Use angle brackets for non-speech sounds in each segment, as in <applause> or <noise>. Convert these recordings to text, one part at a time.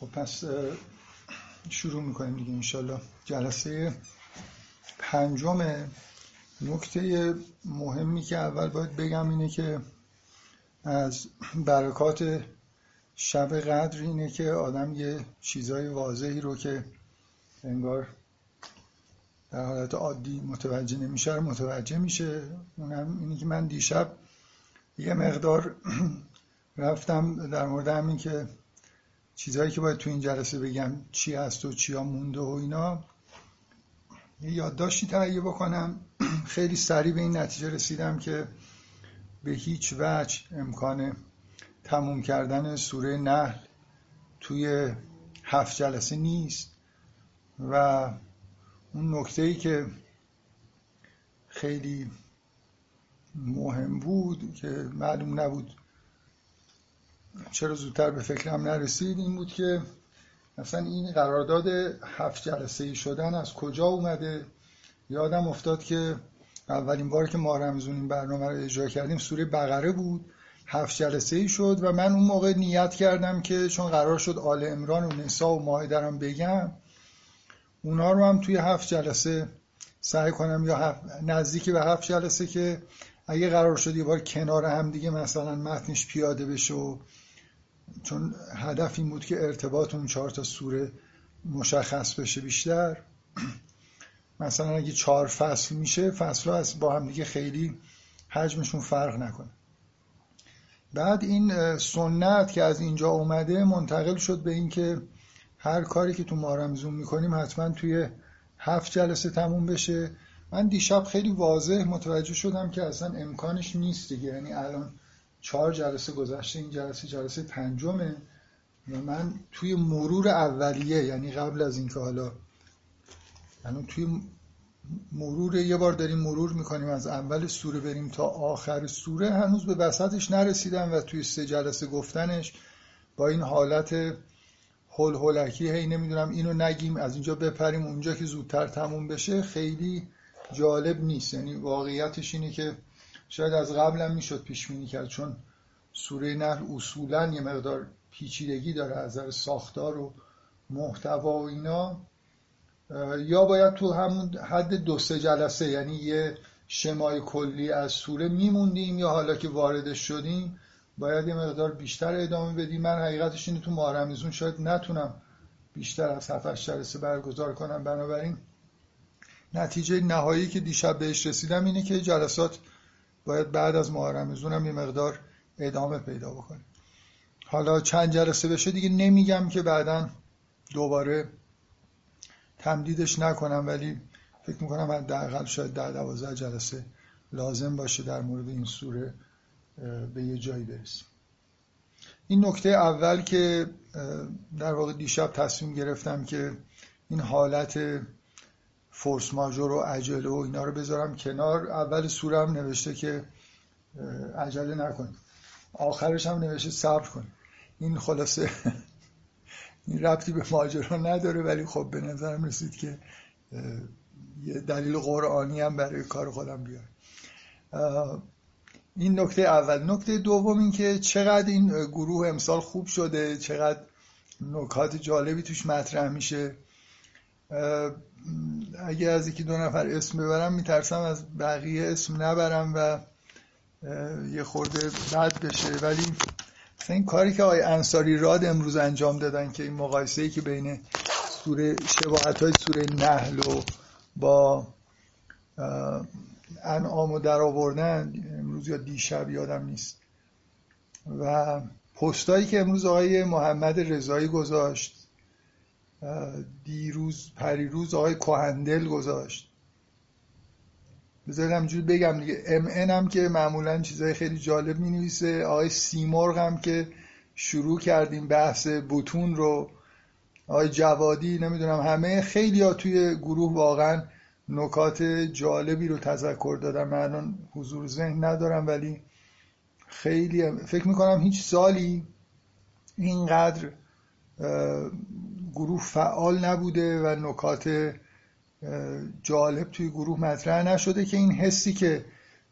خب پس شروع می‌کنیم دیگه انشالله جلسه پنجم نکته مهمی که اول باید بگم اینه که از برکات شب قدر اینه که آدم یه چیزای واضحی رو که انگار در حالت عادی متوجه نمیشه رو متوجه میشه. اونم اینه که من دیشب یه مقدار <clears throat> رفتم در مورد همین که چیزهایی که باید تو این جلسه بگم چی هست و چیا مونده و اینا یادداشتی تهیه بکنم. <clears throat> خیلی سریع به این نتیجه رسیدم که به هیچ وجه امکان تموم کردن سوره نحل توی هفت جلسه نیست و اون نکته ای که خیلی مهم بود که معلوم نبود چرا زودتر به فکرم نرسید؟ این بود که مثلا این قرارداد هفت جلسه ای شدن از کجا اومده؟ یادم افتاد که اولین بار که ما رمزون این برنامه رو اجرا کردیم سوره بقره بود. هفت جلسه ای شد و من اون موقع نیت کردم که چون قرار شد آل امران و نسا و ماهده درم بگم اونا رو هم توی هفت جلسه سعی کنم یا هفت نزدیکی به هفت جلسه که اگه قرار شد یه بار کنار هم دیگه مثلا متنش پیاده بشه و چون هدف این بود که ارتباط اون چهار تا سوره مشخص بشه بیشتر. مثلا اگه چهار فصل میشه فصل از با هم دیگه خیلی حجمشون فرق نکنه. بعد این سنت که از اینجا اومده منتقل شد به اینکه هر کاری که تو مارمزون می‌کنیم حتما توی هفت جلسه تموم بشه. من دیشب خیلی واضح متوجه شدم که اصلا امکانش نیست دیگه. یعنی الان چهار جلسه گذشته این جلسه جلسه پنجمه و من توی مرور اولیه یعنی قبل از اینکه حالا الان توی مرور یه بار داریم مرور می‌کنیم از اول سوره بریم تا آخر سوره هنوز به وسطش نرسیدم و توی سه جلسه گفتنش با این حالت هول هولکی هی نمی‌دونم اینو نگیم از اینجا بپریم اونجا که زودتر تموم بشه خیلی جالب نیست. یعنی واقعیتش اینه که شاید از قبلم می‌شد پیش بینی کرد چون سوره نحل اصولا یه مقدار پیچیدگی داره از نظر ساختار و محتوا و اینا. یا باید تو همون حد دو سه جلسه یعنی یه شمای کلی از سوره میموندیم یا حالا که واردش شدیم باید یه مقدار بیشتر ادامه بدیم. من حقیقتش اینه تو ماه شاید نتونم بیشتر از 7 جلسه برگزار کنم. بنابراین نتیجه نهایی که دیشب بهش رسیدم اینه که جلسات باید بعد از ماه هم یه مقدار ادامه پیدا بکنه. حالا چند جلسه بشه دیگه نمیگم که بعدا دوباره تمدیدش نکنم ولی فکر می‌کنم حداقل شاید در دوازده جلسه لازم باشه در مورد این سوره به یه جایی برسیم. این نکته اول که در واقع دیشب تصمیم گرفتم که این حالت فورس ماژور و عجله و اینا رو بذارم کنار. اول سوره هم نوشته که عجله نکنید آخرش هم نوشته صبر کن. این خلاصه <laughs> این ربطی به ماجرا نداره ولی خب به نظرم رسید که یه دلیل قرآنی هم برای کار خودم بیار این نکته اول. نکته دوم این که چقدر این گروه امسال خوب شده چقدر نکات جالبی توش مطرح میشه. اگه از یکی دو نفر اسم ببرم میترسم از بقیه اسم نبرم و یه خورده بد بشه. ولی این کاری که آقای انصاری راد امروز انجام دادن که این مقایسه ای که بین سوره شباهت های سوره نحل و با انعام و در آوردن امروز یا دیشب یادم نیست. و پستایی که امروز آقای محمد رضایی گذاشت دیروز پریروز آقای کوهندل گذاشت. بذارید همجور بگم دیگه. ام هم که معمولا چیزای خیلی جالب می نویسه آقای سیمرغ هم که شروع کردیم بحث بوتون رو. آقای جوادی نمی‌دونم همه خیلی ها توی گروه واقعا نکات جالبی رو تذکر دادم من الان حضور ذهن ندارم ولی خیلی فکر می‌کنم هیچ سالی اینقدر گروه فعال نبوده و نکات جالب توی گروه مطرح نشده که این حسی که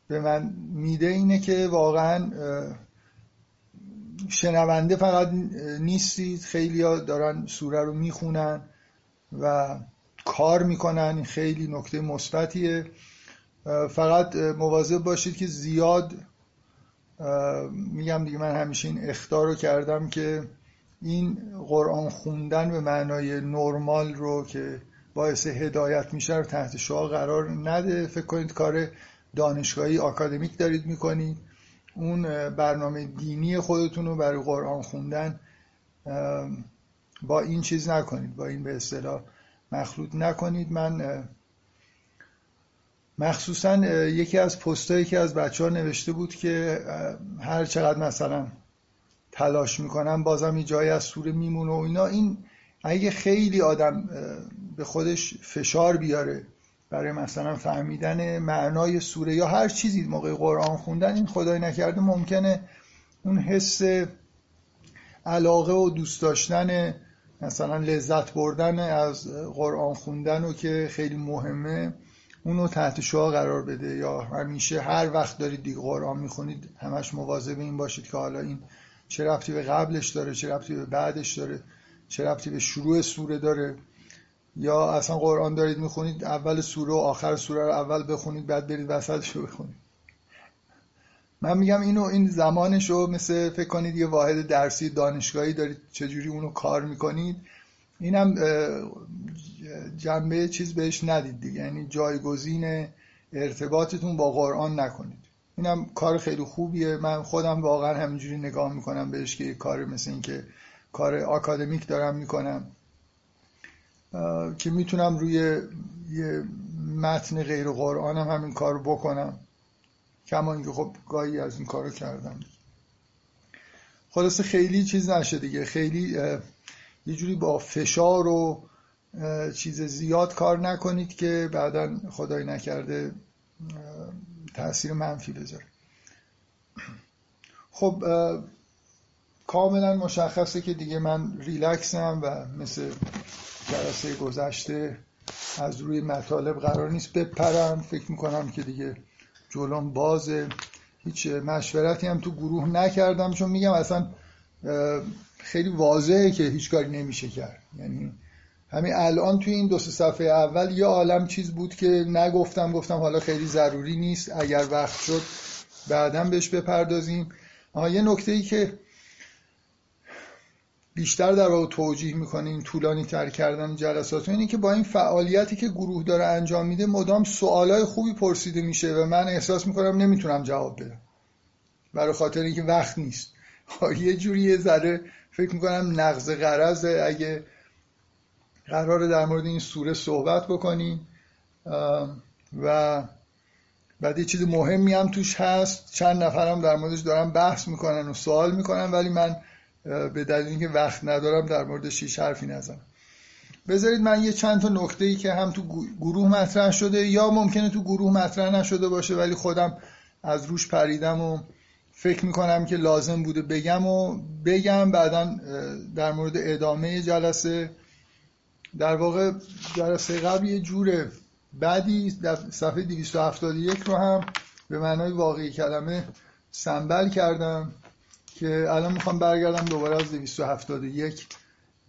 به من میده اینه که واقعا شنونده فقط نیستید خیلی دارن سوره رو می‌خونن و کار می‌کنن خیلی نکته مثبتیه. فقط مواظب باشید که زیاد میگم دیگه من همیشه این اختار رو کردم که این قرآن خوندن به معنای نرمال رو که باعث هدایت میشه رو تحت شعا قرار نده. فکر کنید کار دانشگاهی آکادمیک دارید می‌کنید. اون برنامه دینی خودتون رو برای قرآن خوندن با این چیز نکنید. با این به اصطلاح مخلوط نکنید. من مخصوصا یکی از پستایی که از بچه ها نوشته بود که هر چقدر مثلا تلاش می‌کنم بازم یه جایی از سوره میمونه و اینا. این اگه خیلی آدم به خودش فشار بیاره برای مثلا فهمیدن معنای سوره یا هر چیزی موقع قرآن خوندن این خدای نکرده ممکنه اون حس علاقه و دوست داشتن مثلا لذت بردن از قرآن خوندن و که خیلی مهمه اونو تحت شعا قرار بده. یا همیشه هر وقت دارید دیگه قرآن می‌خونید همش مواظب این باشید که حالا این چه ربطی به قبلش داره چه ربطی به بعدش داره چه ربطی به شروع سوره داره. یا اصلا قرآن دارید می‌خونید اول سوره و آخر سوره رو اول بخونید بعد برید وسطش رو بخونید. من میگم اینو این زمانش رو مثل فکر کنید یه واحد درسی دانشگاهی دارید چجوری اونو کار می‌کنید. اینم جنبه چیز بهش ندید دیگه. یعنی جایگزین ارتباطتون با قرآن نکنید. اینم کار خیلی خوبیه. من خودم واقعا همینجوری نگاه می‌کنم بهش که کار مثل این که کار آکادمیک دارم می‌کنم. که می‌تونم روی یه متن غیر قرآن هم همین کار بکنم. کما اینکه خب گاهی از این کارو کردم. خلاصه خیلی چیز نشه دیگه. خیلی یه جوری با فشار و چیز زیاد کار نکنید که بعدا خدای نکرده تاثیر منفی بذاره. خب کاملا مشخصه که دیگه من ریلکسم و مثل جلسه گذشته از روی مطالب قرار نیست بپرم. فکر می‌کنم که دیگه جلوم بازه. هیچ مشورتی هم تو گروه نکردم چون میگم اصلا خیلی واضحه که هیچ کاری نمیشه کرد. یعنی همین الان توی این دو صفحه اول یه عالم چیز بود که نگفتم گفتم حالا خیلی ضروری نیست اگر وقت شد بعدا بهش بپردازیم. یه نکته ای که بیشتر در واقع توجیه می‌کنه این طولانی تر کردن جلسات اینه که با این فعالیتی که گروه داره انجام میده مدام سوالای خوبی پرسیده میشه و من احساس می‌کنم نمی‌تونم جواب بدم. برای خاطر اینکه وقت نیست. <laughs> یه جوری یه ذره فکر می‌کنم نقض قرض اگه قرار در مورد این سوره صحبت بکنیم. و بعد یه چیز مهمی هم توش هست. چند نفرم در موردش دارن بحث می‌کنن و سوال می‌کنن ولی من به دلیل اینکه وقت ندارم در مورد شیش حرفی نزنم. بذارید من یه چند تا نکته ای که هم تو گروه مطرح شده یا ممکنه تو گروه مطرح نشده باشه ولی خودم از روش پریدم و فکر می‌کنم که لازم بوده بگم و بگم. بعدا در مورد ادامه جلسه در واقع جلسه قبل یه جور بعدی در صفحه 271 رو هم به معنای واقعی کلمه سنبل کردم که الان می‌خوام برگردم دوباره از 271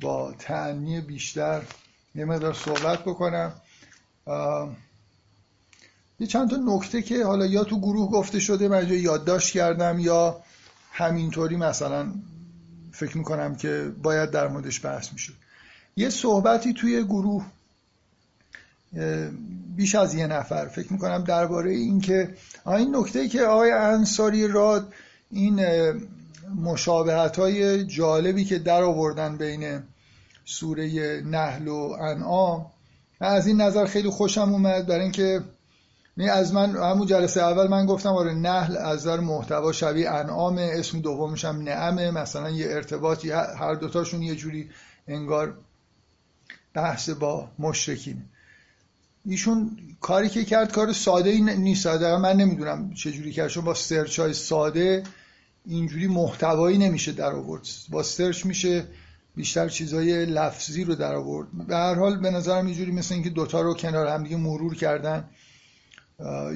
با تعنی بیشتر یه مقدار صحبت بکنم. یه چند تا نکته که حالا یا تو گروه گفته شده من یادداشت کردم یا همینطوری مثلا فکر می‌کنم که باید در موردش بحث میشه یه صحبتی توی گروه بیش از یه نفر. فکر می‌کنم درباره این که این نکته که آقای انصاری راد این مشابهت های جالبی که در آوردن بین سوره نحل و انعام من از این نظر خیلی خوشم اومد. برای اینکه از من همون جلسه اول من گفتم آره نحل از نظر محتوا شبیه انعام اسم دومش هم نعمه مثلا یه ارتباطی هر دوتاشون یه جوری انگار بحث با مشرکین. ایشون کاری که کرد کار ساده ای نیست. من نمی‌دونم چجوری کرد. چون با سرچ های ساده اینجوری محتوایی نمیشه در آورد. با سرچ میشه بیشتر چیزای لفظی رو در آورد. به هر حال به نظرم اینجوری مثل اینکه دوتا رو کنار هم دیگه مرور کردن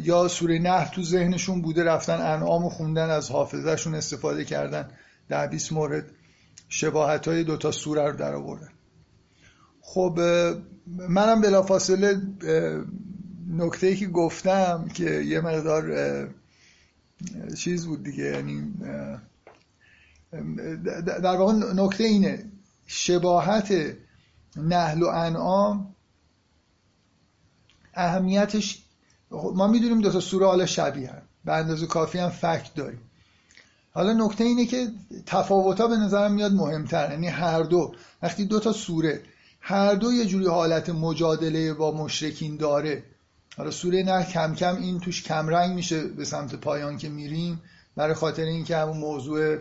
یا سوره نه تو ذهنشون بوده رفتن انعام و خوندن از حافظهشون استفاده کردن ده 20 مورد شباهت های دوتا سوره رو در آوردن. خب منم بلافاصله نکته ای که گفتم که یه مقدار چیز بود دیگه یعنی در واقع نکته اینه شباهت نهل و انعام اهمیتش ما می‌دونیم دو تا سوره حالا شبیه هم به اندازه کافی هم فکت داریم. حالا نکته اینه که تفاوت ها به نظرم میاد مهمتر یعنی هر دو. وقتی دو تا سوره هر دو یه جوری حالت مجادله با مشرکین داره. حالا سوره نه کم کم این توش کمرنگ میشه به سمت پایان که میریم. برای خاطر اینکه همون موضوع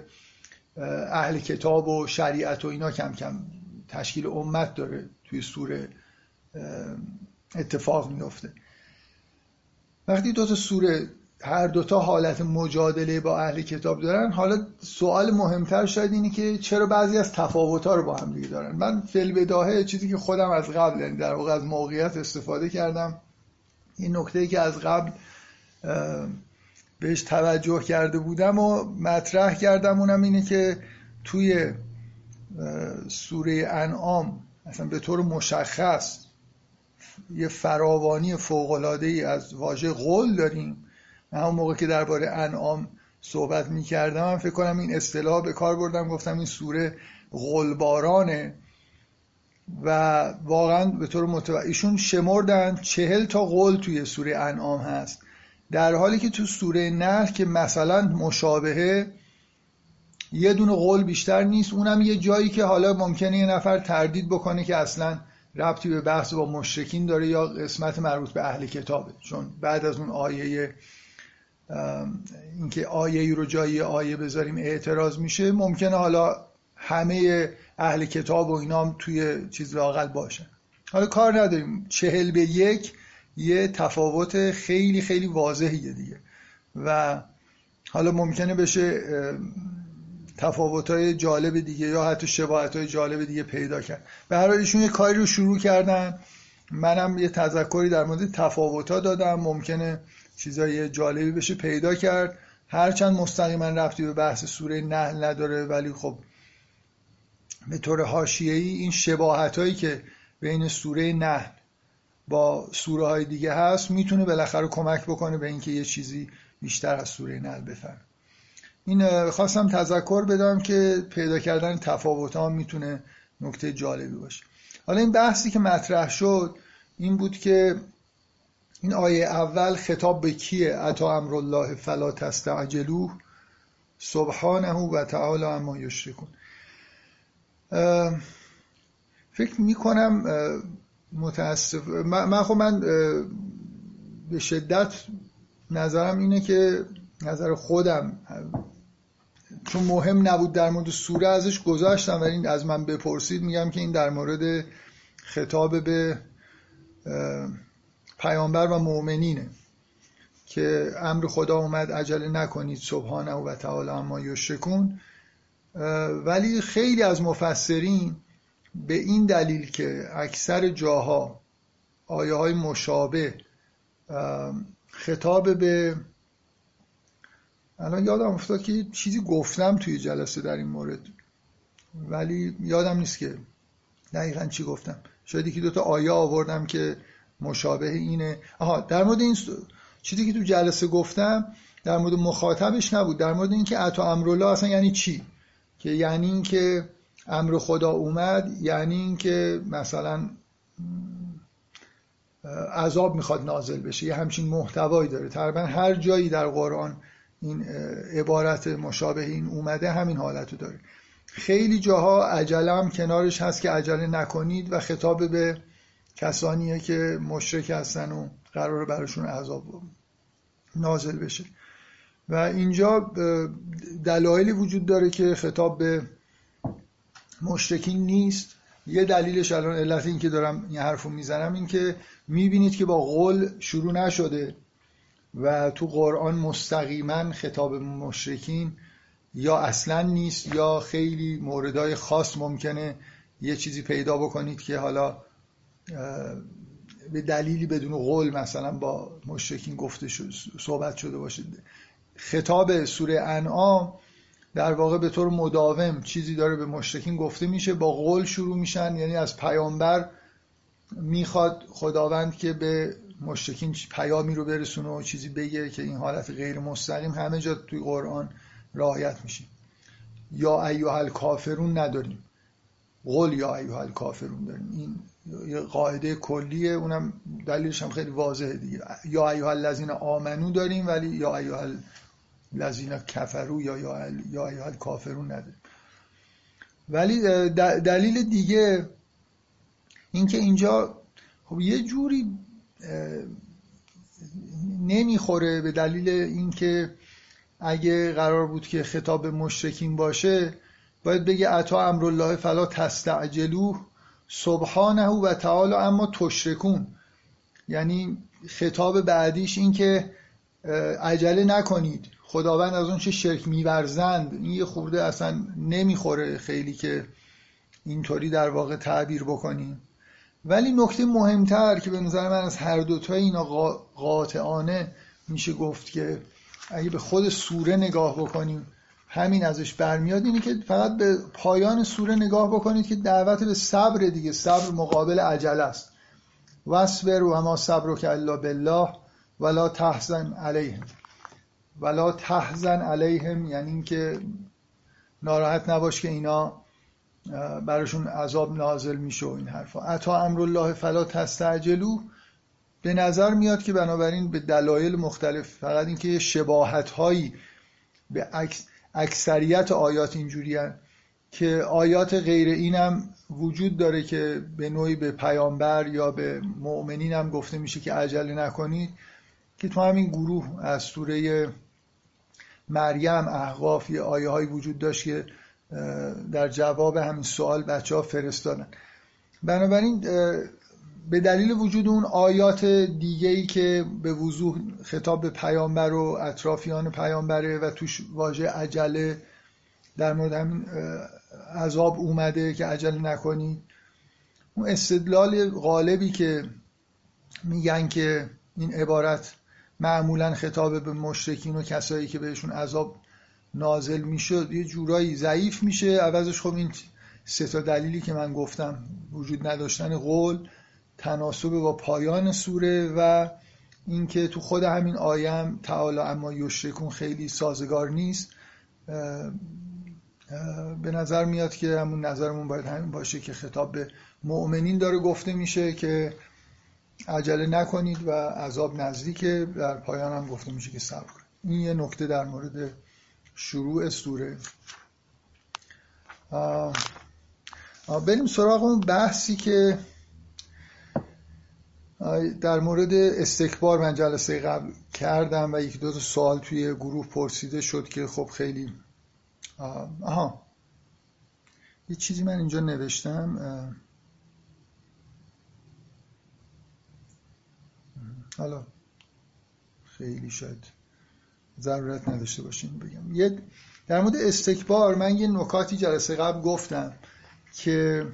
اهل کتاب و شریعت و اینا کم کم تشکیل امت داره توی سوره اتفاق میفته. وقتی دو تا سوره هر دوتا حالت مجادله با اهل کتاب دارن. حالا سوال مهمتر شاید اینه که چرا بعضی از تفاوت‌ها رو با هم دیگه دارن؟ من فعل بداهه چیزی که خودم از قبل یعنی در واقع از موقعیت استفاده کردم. این نکته که از قبل بهش توجه کرده بودم و مطرح کردم اونم اینه که توی سوره انعام مثلا به طور مشخص یه فراوانی فوقلاده از واژه قول داریم. من همون موقع که درباره انعام صحبت می کردم من فکر کنم این اصطلاح به کار بردم گفتم این سوره قلبارانه و واقعا به طور متوجه ایشون شمردن چهل تا قول توی سوره انعام هست. در حالی که تو سوره نه که مثلا مشابهه یه دونه قول بیشتر نیست اونم یه جایی که حالا ممکنه یه نفر تردید بکنه که اصلا ربطی به بحث با مشرکین داره یا قسمت مربوط به اهل کتابه. چون بعد از اون آیه اینکه آیه رو جایی آیه بذاریم اعتراض میشه ممکنه حالا همه اهل کتاب و اینا توی چیز لاقل باشن حالا کار نداریم. چهل به یک یه تفاوت خیلی خیلی واضحیه دیگه. و حالا ممکنه بشه تفاوت های جالب دیگه یا حتی شباهت های جالب دیگه پیدا کرد. به هر ایشون یه کاری رو شروع کردن. منم یه تذکری در مورد تفاوت ها دادم. ممکنه چیزای جالبی بشه پیدا کرد. هرچند مستقیما رفتی به بحث سوره نحل نداره ولی خب به طور حاشیه‌ای این شباهت هایی که بین سوره نحل با سوره های دیگه هست می‌تونه بالاخره کمک بکنه به اینکه یه چیزی بیشتر از سوره نحل بفهم این خواستم تذکر بدم که پیدا کردن تفاوت ها می‌تونه نکته جالبی باشه. حالا این بحثی که مطرح شد این بود که این آیه اول خطاب به کیه؟ اتا امر الله فلا تستعجلوه سبحانه و تعالی اما یشرکون. فکر می‌کنم متاسف من خب من به شدت نظرم اینه که نظر خودم چون مهم نبود در مورد سوره ازش گذاشتم ولی از من بپرسید میگم که این در مورد خطاب به پیامبر و مؤمنینه که امر خدا اومد عجله نکنید سبحانه و تعالی اما یشرکون. ولی خیلی از مفسرین به این دلیل که اکثر جاها آیه های مشابه خطاب به الان یادم افتاد که چیزی گفتم توی جلسه در این مورد. ولی یادم نیست که دقیقا چی گفتم. شاید یکی دوتا آیه آوردم که مشابه اینه. آها در مورد این چیزی که تو جلسه گفتم در مورد مخاطبش نبود. در مورد اینکه عطا امرالله اصلا یعنی چی؟ که یعنی اینکه امر خدا اومد یعنی اینکه مثلا عذاب می‌خواد نازل بشه. یه همچین محتوایی داره. تقریبا هر جایی در قرآن این عبارت مشابه این اومده همین حالتو داره. خیلی جاها عجله کنارش هست که عجله نکنید و خطاب به کسانیه که مشرک هستن و قرار براشون عذاب نازل بشه. و اینجا دلایلی وجود داره که خطاب به مشرکین نیست. یه دلیلش الان علت این که دارم این حرف رو می‌زنم این که می‌بینید که با قول شروع نشده. و تو قرآن مستقیما خطاب مشرکین یا اصلا نیست یا خیلی موردهای خاص ممکنه یه چیزی پیدا بکنید که حالا به دلیلی بدون قول مثلا با مشرکین گفته شد صحبت شده باشه. خطاب سوره انعام در واقع به طور مداوم چیزی داره به مشرکین گفته میشه با قول شروع میشن یعنی از پیامبر می‌خواد خداوند که به مشرکین پیامی رو برسونه و چیزی بگه که این حالت غیر مستقیم همه جا توی قرآن رعایت میشه. یا ایوه الکافرون نداریم. قول یا ایوه الکافرون داریم. این یه قاعده کلیه اونم دلیلش هم خیلی واضحه دیگه. یا ایوه الذین آمنو داریم ولی یا ایوه الذین کفرو یا یا ایوه الکافرون نداریم. ولی دلیل دیگه اینکه اینجا خب یه جوری نمی‌خوره به دلیل اینکه اگه قرار بود که خطاب مشرکین باشه باید بگه عطا امرالله فلا تستعجلوه سبحانه و تعالی اما تشرکون. یعنی خطاب بعدیش این که عجله نکنید. خداوند از اون چه شرک میورزند. این یه خورده اصلا نمی‌خوره خیلی که اینطوری در واقع تعبیر بکنیم. ولی نکته مهمتر که به نظر من از هر دوتای اینا قاطعانه میشه گفت که اگه به خود سوره نگاه بکنیم همین ازش برمیاد اینه که فقط به پایان سوره نگاه بکنید که دعوت به صبر دیگه صبر مقابل عجله است. وصبر و اما صبر که الله بالله ولا تحزن علیهم. ولا تحزن علیهم یعنی اینکه ناراحت نباش که اینا براشون عذاب نازل میشه و این حرفا. اتا امرالله فلا تستعجلو. به نظر میاد که بنابراین به دلایل مختلف فقط اینکه شباهت هایی به اکثریت آیات اینجوری که آیات غیر اینم وجود داره که به نوعی به پیامبر یا به مؤمنین هم گفته میشه که عجله نکنید. که تو همین گروه از سوره مریم احقاف یه آیه هایی وجود داشت که در جواب همین سوال بچه ها فرستادن. بنابراین به دلیل وجود اون آیات دیگه که به وضوح خطاب به پیامبر و اطرافیان پیامبره و توش واژه عجله در مورد همین عذاب اومده که عجله نکنی اون استدلال غالبی که میگن که این عبارت معمولا خطاب به مشرکین و کسایی که بهشون عذاب نازل می‌شد یه جورایی ضعیف میشه. عوضش خب این سه تا دلیلی که من گفتم وجود نداشتن قول تناسب با پایان سوره و اینکه تو خود همین آیم تعالی اما یشرکون خیلی سازگار نیست. به نظر میاد که همون نظرمون باید همین باشه که خطاب به مؤمنین داره گفته میشه که عجله نکنید و عذاب نزدیکه. در پایان هم گفته میشه که صبر کنید. این یه نکته در مورد شروع سوره. بریم سراغ اون بحثی که در مورد استکبار من جلسه قبل کردم و یک دو تا سوال توی گروه پرسیده شد که خب خیلی آها. یه چیزی من اینجا نوشتم حالا. خیلی شاید. ضرورت نداشته باشیم بگم. یه در مورد استکبار من یه نکاتی جلسه قبل گفتم که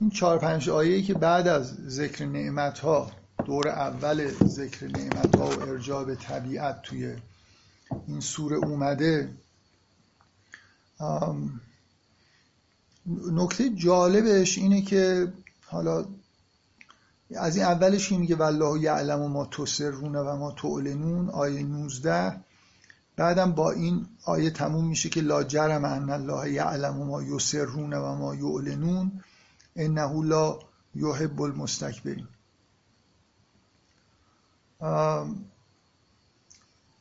این چهار پنج آیه‌ای که بعد از ذکر نعمت ها دور اول ذکر نعمت ها و ارجاع به طبیعت توی این سوره اومده نکته جالبش اینه که حالا از این اولش که میگه والله یعلم و ما تسرون و ما تعلنون آیه 19 بعدم با این آیه تموم میشه که لا جرم ان الله یعلم و ما یسرون و ما یعلنون انه لا یحب المستکبرین.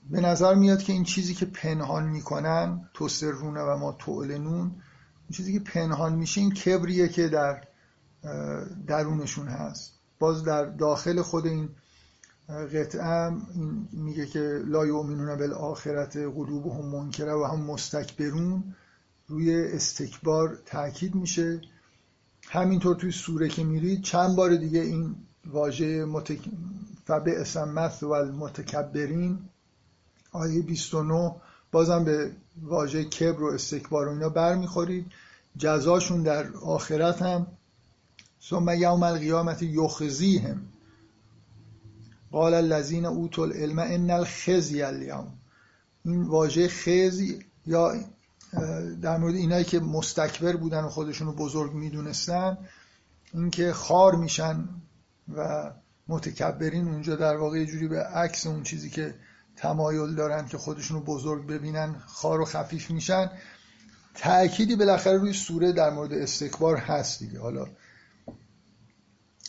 به نظر میاد که این چیزی که پنهان می‌کنن تسرون و ما تعلنون این چیزی که پنهان میشه این کبریه که در درونشون هست. باز در داخل خود این قطعه این میگه که لا یؤمنون بالآخرت قلوبهم منکره و هم مستکبرون روی استکبار تاکید میشه. همینطور توی سوره که میرید چند بار دیگه این واژه متک... مثل و المتکبرین آیه 29 بازم به واژه کبر و استکبار و اینا برمیخورید. جزاشون در آخرت هم ثم یوم القیامت یخزیهم. قال الذین اوتوا العلم ان الخزی اليوم این واژه خزی یا در مورد اینایی که مستکبر بودن و خودشون رو بزرگ می‌دونستن اینکه خار میشن و متکبرین اونجا در واقع یه جوری به عکس اون چیزی که تمایل دارن که خودشون رو بزرگ ببینن خار و خفیف میشن. تأکیدی بالاخره روی سوره در مورد استکبار هست دیگه. حالا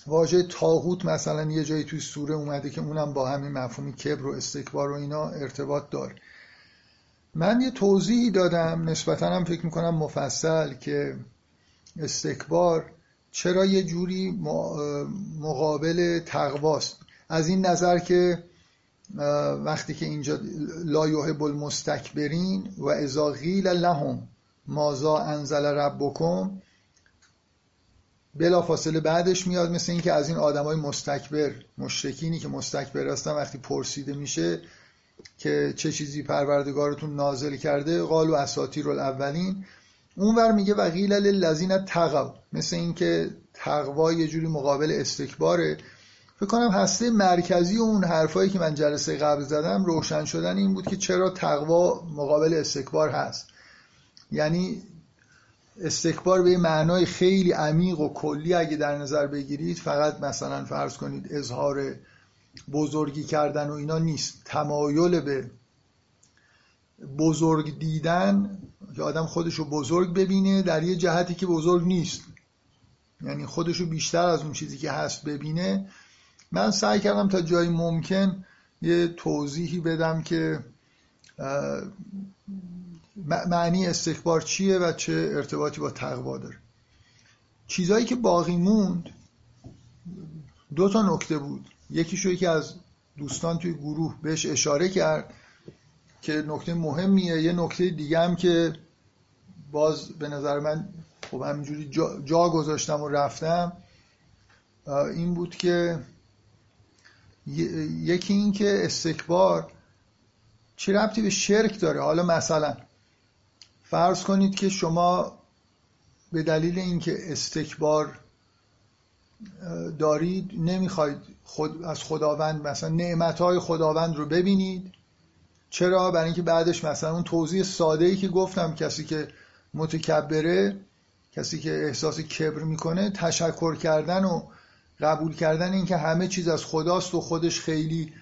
واژه تاغوت مثلا یه جایی توی سوره اومده که اونم با همین مفهومی کبر و استکبار و اینا ارتباط داره. من یه توضیحی دادم نسبتا هم فکر می‌کنم مفصل که استکبار چرا یه جوری مقابل تقواست. از این نظر که وقتی که اینجا لا یحب المستکبرین و اذا قیل لهم مازا انزل ربکم بلا فاصله بعدش میاد مثل اینکه از این آدمای مستکبر مشرکینی که مستکبر هستن وقتی پرسیده میشه که چه چیزی پروردگارتون نازل کرده قالو اساطیر الاولین. اونور میگه و قیل للذین تقوا مثل اینکه تقوا یه جوری مقابل استکباره. فکر کنم هسته مرکزی اون حرفایی که من جلسه قبل زدم روشن شدن این بود که چرا تقوا مقابل استکبار هست. یعنی استکبار به معنای خیلی عمیق و کلی اگه در نظر بگیرید فقط مثلا فرض کنید اظهار بزرگی کردن و اینا نیست. تمایل به بزرگ دیدن که آدم خودش رو بزرگ ببینه در یه جهتی که بزرگ نیست. یعنی خودش رو بیشتر از اون چیزی که هست ببینه. من سعی کردم تا جایی ممکن یه توضیحی بدم که معنی استکبار چیه و چه ارتباطی با تقوا داره؟ چیزهایی که باقی موند دو تا نکته بود. یکیشو که از دوستان توی گروه بهش اشاره کرد که نکته مهمیه. یه نکته دیگه هم که باز به نظر من خب همینجوری جا, جا گذاشتم و رفتم این بود که یکی این که استکبار چی ربطی به شرک داره؟ حالا مثلا فرض کنید که شما به دلیل اینکه استکبار دارید نمی‌خواید خود از خداوند مثلا نعمتهای خداوند رو ببینید. چرا؟ برای اینکه بعدش مثلا اون توضیح ساده ای که گفتم کسی که متکبره کسی که احساس کبر می‌کنه تشکر کردن و قبول کردن اینکه همه چیز از خداست و خودش خیلی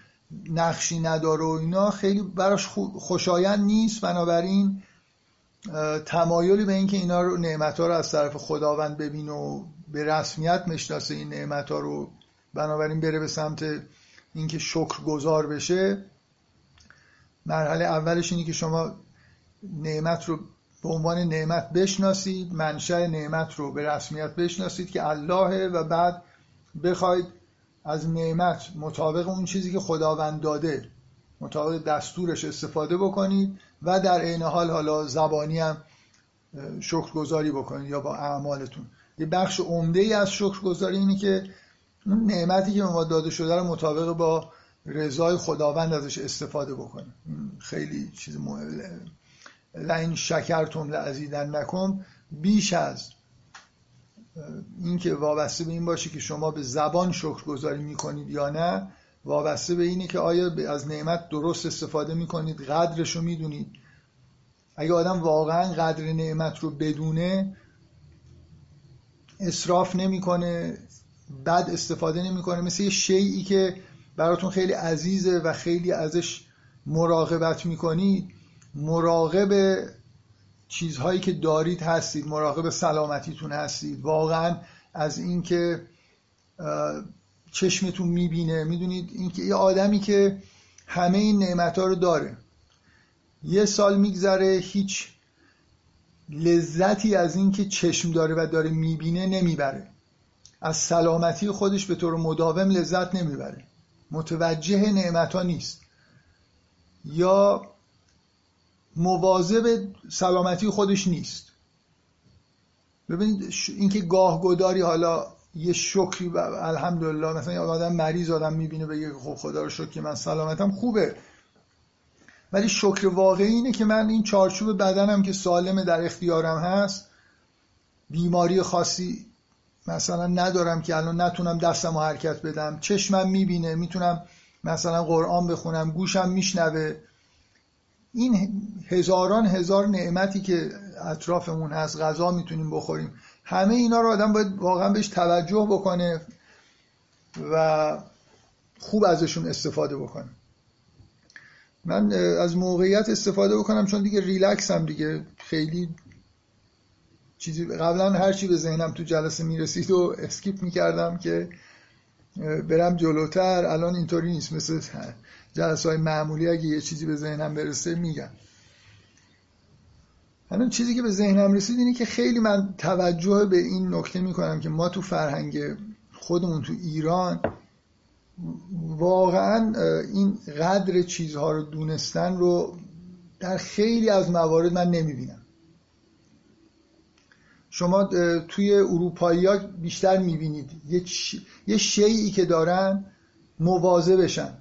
نقشی نداره و اینا خیلی براش خوشایند نیست. بنابراین تمایلی به اینکه اینا رو نعمت ها رو از طرف خداوند ببین و به رسمیت مشناسه این نعمت ها رو بنابراین بره به سمت اینکه شکر گذار بشه مرحله اولش اینه که شما نعمت رو به عنوان نعمت بشناسید منشأ نعمت رو به رسمیت بشناسید که اللهه و بعد بخواید از نعمت مطابق اون چیزی که خداوند داده مطابق دستورش استفاده بکنید. و در عین حال حالا زبانی هم شکرگزاری بکنید یا با اعمالتون. یه بخش عمده ای از شکرگزاری اینه که اون نعمتی که به ما داده شده رو مطابق با رضای خداوند ازش استفاده بکنیم خیلی چیز مهم. لین شکرتم لعزیدن نکم بیش از اینکه وابسته به این باشه که شما به زبان شکرگزاری می‌کنید یا نه وابسته به اینه که آیا از نعمت درست استفاده می‌کنید؟ قدرش رو می‌دونید. اگه آدم واقعا قدر نعمت رو بدونه اصراف نمی‌کنه بد استفاده نمی‌کنه. مثل یه شیعی که براتون خیلی عزیزه و خیلی ازش مراقبت می‌کنید مراقب چیزهایی که دارید هستید مراقب سلامتیتون هستید. واقعا از اینکه چشمتون می‌بینه. می‌دونید؟ اینکه یه آدمی که همه این نعمت رو داره یه سال میگذره هیچ لذتی از اینکه چشم داره و داره می‌بینه نمی‌بره. از سلامتی خودش به طور مداوم لذت نمی‌بره. متوجه نعمت ها نیست. یا مواظب سلامتی خودش نیست. ببینید اینکه گاه گداری حالا یه شکری الحمدلله مثلا یه آدم مریض آدم می‌بینه بگه خب خدا رو شکر که من سلامتم خوبه. ولی شکر واقعی اینه که من این چارچوب بدنم که سالمه در اختیارم هست بیماری خاصی مثلا ندارم که الان نتونم دستم رو حرکت بدم. چشمم می‌بینه می‌تونم مثلا قرآن بخونم گوشم میشنوه. این هزاران هزار نعمتی که اطرافمون هست غذا می‌تونیم بخوریم. همه اینا رو آدم باید واقعا بهش توجه بکنه و خوب ازشون استفاده بکنه. من از موقعیت استفاده بکنم چون دیگه ریلکس هم دیگه خیلی چیزی قبلا هر چی به ذهنم تو جلسه می‌رسید و skip می‌کردم که برم جلوتر. الان اینطوری نیست. مثل جلسه های معمولی اگه یه چیزی به ذهنم برسه میگم. الان چیزی که به ذهنم رسید اینه که خیلی من توجه به این نکته می‌کنم که ما تو فرهنگ خودمون تو ایران واقعا این قدر چیزها رو دونستن رو در خیلی از موارد من نمی‌بینم. شما توی اروپایی ها بیشتر می‌بینید یه, شیعی که دارن موازه بشن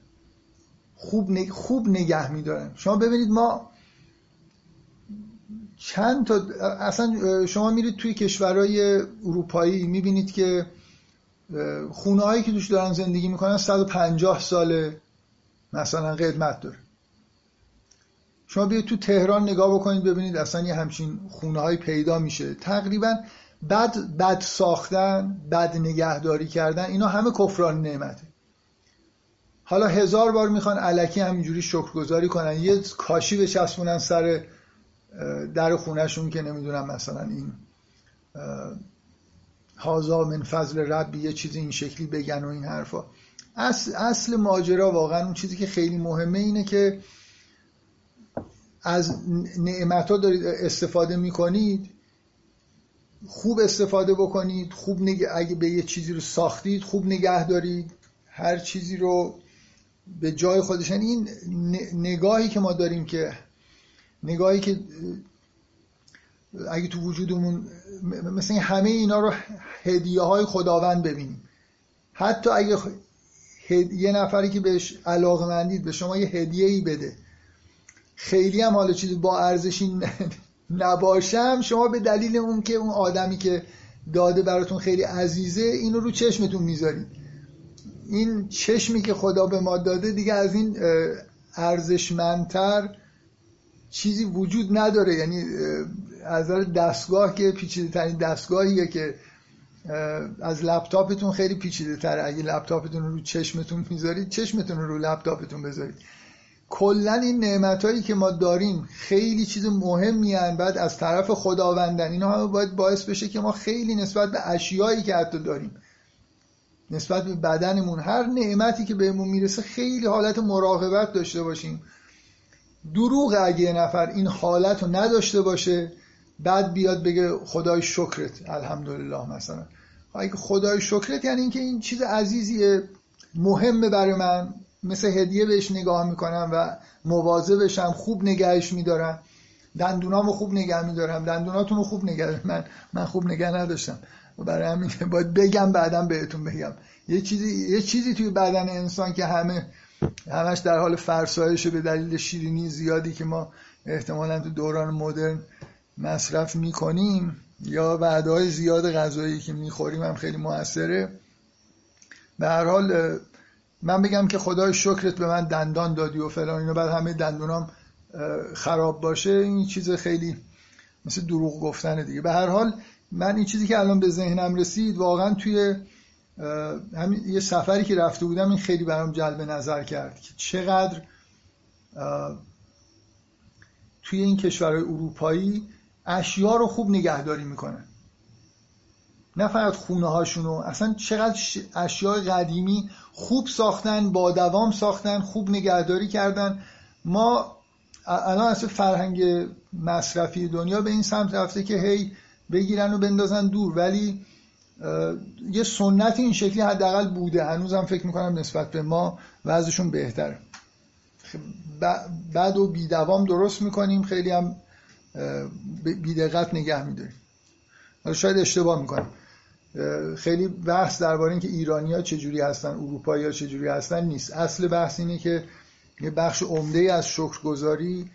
خوب, خوب نگه میدارن. شما ببینید ما چند تا اصلا شما میرید توی کشورهای اروپایی می‌بینید که خونه هایی که توش دارن زندگی می‌کنن 150 ساله مثلا قدمت داره. شما بیاید تو تهران نگاه بکنید ببینید اصلا یه همچین خونه های پیدا میشه. تقریبا بد بد ساختن بد نگهداری کردن اینا همه کفران نعمته. حالا هزار بار می‌خوان علکی همینجوری شکرگزاری کنن یه کاشی بچسبونن سر در خونهشون که نمی‌دونم مثلا این هازا من فضل ربی یه چیزی این شکلی بگن و این حرفا. اصل, اصل ماجرا واقعا اون چیزی که خیلی مهمه اینه که از نعمت ها دارید استفاده می‌کنید خوب استفاده بکنید خوب اگه به یه چیزی رو ساختید خوب نگه دارید هر چیزی رو به جای خودش. یعنی این نگاهی که ما داریم که نگاهی که اگه تو وجودمون مثل همه اینا رو هدیه های خداوند ببینیم. حتی اگه یه نفری که بهش علاقه مندید به شما یه هدیه ای بده. خیلی هم حالا چیزی با ارزشی <laughs> نباشم شما به دلیل اون که اون آدمی که داده براتون خیلی عزیزه اینو رو چشمتون می‌ذارید. این چشمی که خدا به ما داده دیگه از این ارزشمندتر چیزی وجود نداره. یعنی از دستگاه که پیچیده ترین دستگاهیه که از لپتاپتون خیلی پیچیده تر اگه لپتاپتون رو چشمتون می‌ذارید چشمتون رو لپتاپتون بذارید. کلا این نعمت هایی که ما داریم خیلی چیز مهمی هن بعد از طرف خداوندن اینا همه باید باعث بشه که ما خیلی نسبت به اشیایی که حتی داریم نسبت به بدنمون هر نعمتی که بهمون می‌رسه خیلی حالت مراقبت داشته باشیم. دروغ اگه یه نفر این حالت رو نداشته باشه بعد بیاد بگه خدای شکرت الحمدلله مثلا. اگه خدای شکرت یعنی اینکه این چیز عزیزیه مهمه برای من. مثل هدیه بهش نگاه می‌کنم و موازه بشم خوب نگهش میدارم. دندونامو خوب نگه میدارم. دندوناتون رو خوب نگه من من خوب نگه نداشتم. و برای همین باید بگم بعدم بهتون بگم. یه چیزی یه چیزی توی بدن انسان که همه همش در حال فرسایش به دلیل شیرینی زیادی که ما احتمالا تو دوران مدرن مصرف می‌کنیم یا وعده زیاد غذایی که می‌خوریم هم خیلی موثره. به هر حال من بگم که خدای شکرت به من دندان دادی و فلان اینو بعد همه دندونام خراب باشه. این چیز خیلی مثل دروغ گفتنه دیگه. به هر حال من این چیزی که الان به ذهنم رسید واقعا توی همین یه سفری که رفته بودم این خیلی برام جلب نظر کرد که چقدر توی این کشورهای اروپایی اشیا رو خوب نگهداری می‌کنن. نه فقط خونه هاشونو اصلا چقدر اشیاء قدیمی خوب ساختن با دوام ساختن خوب نگهداری کردن. ما الان اصلا فرهنگ مصرفی دنیا به این سمت رفته که هی بگیرن و بندازن دور. ولی یه سنت این شکلی حداقل بوده. هنوزم فکر می‌کنم نسبت به ما وضعشون بهتره. بعد و بیدوام درست می‌کنیم. خیلی هم بیدقت نگه میداریم. شاید اشتباه می‌کنم. خیلی بحث درباره اینکه ایرانی ها چجوری هستن اروپایی چجوری هستن نیست. اصل بحث اینه که یه بخش عمده از شکرگزاری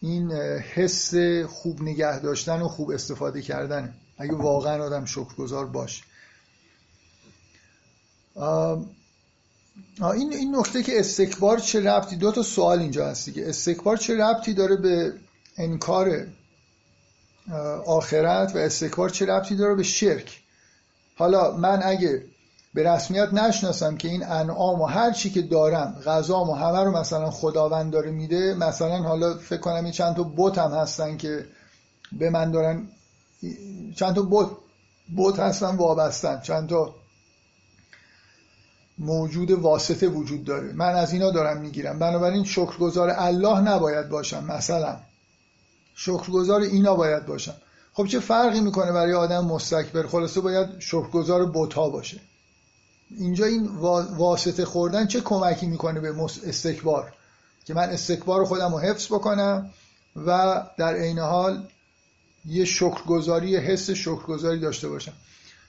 این حس خوب نگه داشتن و خوب استفاده کردنه. اگه واقعا آدم شکرگزار باشه. این این نکته که استکبار چه ربطی دو تا سوال اینجا هستی که استکبار چه ربطی داره به انکار آخرت و استکبار چه ربطی داره به شرک؟ حالا من اگه به رسمیت نشناسم که این انعام و هر چی که دارم غذام و همه رو مثلا خداوند داره میده مثلا حالا فکر کنم این چند تا بت هم هستن که به من دارن چند تا بت بت هستن وابستن. چند تا موجود واسطه وجود داره. من از اینا دارم می‌گیرم. بنابراین شکرگزار الله نباید باشم مثلا. شکرگزار اینا باید باشم. خب چه فرقی می‌کنه برای آدم مستکبر؟ خلاصه باید شکرگزار بوتا باشه. اینجا این واسطه خوردن چه کمکی می‌کنه به استکبار؟ که من استکبار خودم رو حفظ بکنم و در عین حال یه شکرگزاری حس شکرگزاری داشته باشم.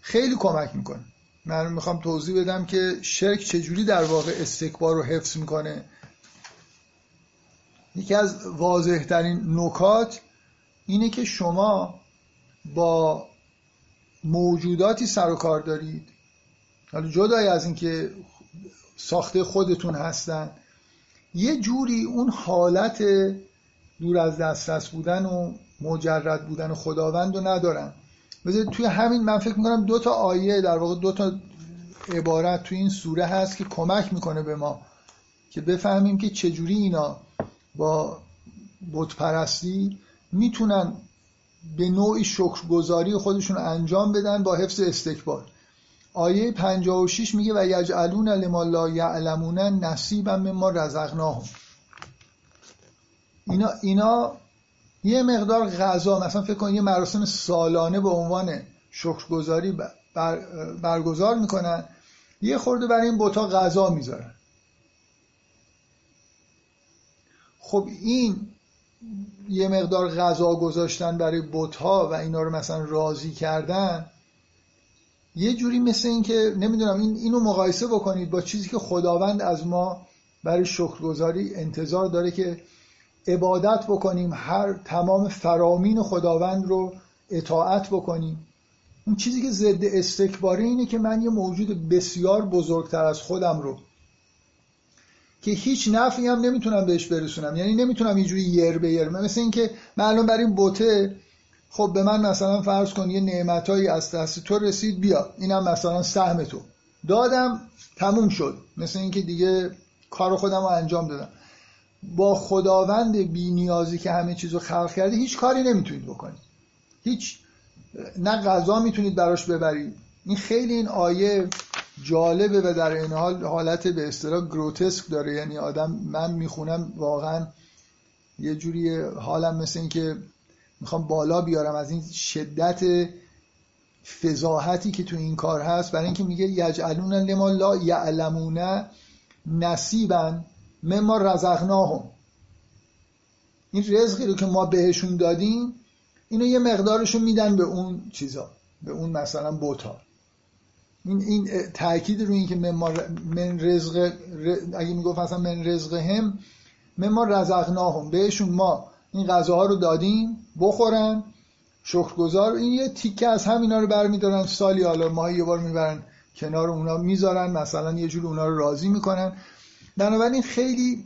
خیلی کمک می‌کنه. من می‌خوام توضیح بدم که شرک چجوری در واقع استکبار رو حفظ می‌کنه. یکی از واضح ترین نکات اینه که شما با موجوداتی سر و کار دارید. حالا جدای از اینکه ساخته خودتون هستن یه جوری اون حالت دور از دسترس بودن و مجرد بودن خداوند رو ندارن. بذارید توی همین من فکر می‌کنم دو تا آیه در واقع دو تا عبارت توی این سوره هست که کمک می‌کنه به ما که بفهمیم که چجوری اینا با بتپرستی می‌تونن به نوعی شکرگزاری خودشون انجام بدن با حفظ استکبار. آیه 56 میگه و یجعلون لما لا یعلمون نصیبا مما رزقناهم. اینا اینا یه مقدار غذا مثلا فکر کن یه مراسم سالانه به عنوان شکرگزاری بر برگزار می‌کنن یه خورده برای این بوتا غذا می‌ذارن. خب این یه مقدار غذا گذاشتن برای بوتا و اینا رو مثلا راضی کردن یه جوری مثل این که نمی‌دونم این اینو مقایسه بکنید با چیزی که خداوند از ما برای شکرگزاری انتظار داره که عبادت بکنیم هر تمام فرامین خداوند رو اطاعت بکنیم. اون چیزی که ضد استکباره اینه که من یه موجود بسیار بزرگتر از خودم رو که هیچ نفعی هم نمی‌تونم بهش برسونم. یعنی نمی‌تونم اینجوری یر به یر. مثل اینکه من الان برای این بوته خب به من مثلا فرض کن یه نعمتایی از دست تو رسید بیا. اینم مثلا سهم تو. دادم تموم شد. مثل اینکه دیگه کار خودم رو انجام دادم. با خداوند بی نیازی که همه چیز رو خلق کرده هیچ کاری نمی‌تونید بکنید. هیچ نه غذا می‌تونید براش ببرید. این خیلی این آیه جالبه و در این حال حالت به اصطلاح گروتسک داره. یعنی آدم من می‌خونم واقعا یه جوری حالم مثل این که می‌خوام بالا بیارم از این شدت فضاحتی که تو این کار هست. برای اینکه میگه یجعلون لما لا یعلمون نصیبا. مما رزقناهم. این رزقی رو که ما بهشون دادیم اینو یه مقدارشون میدن به اون چیزا به اون مثلا بوتا. این این تاکید رو این که من رزق اگه می‌گفت مثلا من رزق هم ما رزقناهم. بهشون ما این غذاها رو دادیم بخورن شکرگزار. این یه تیکه از همینا رو برمیدارن. سالی حالا ماهی یه بار می‌برن کنار اونا می‌ذارن مثلا یه جور اونا رو راضی می‌کنن. بنابراین خیلی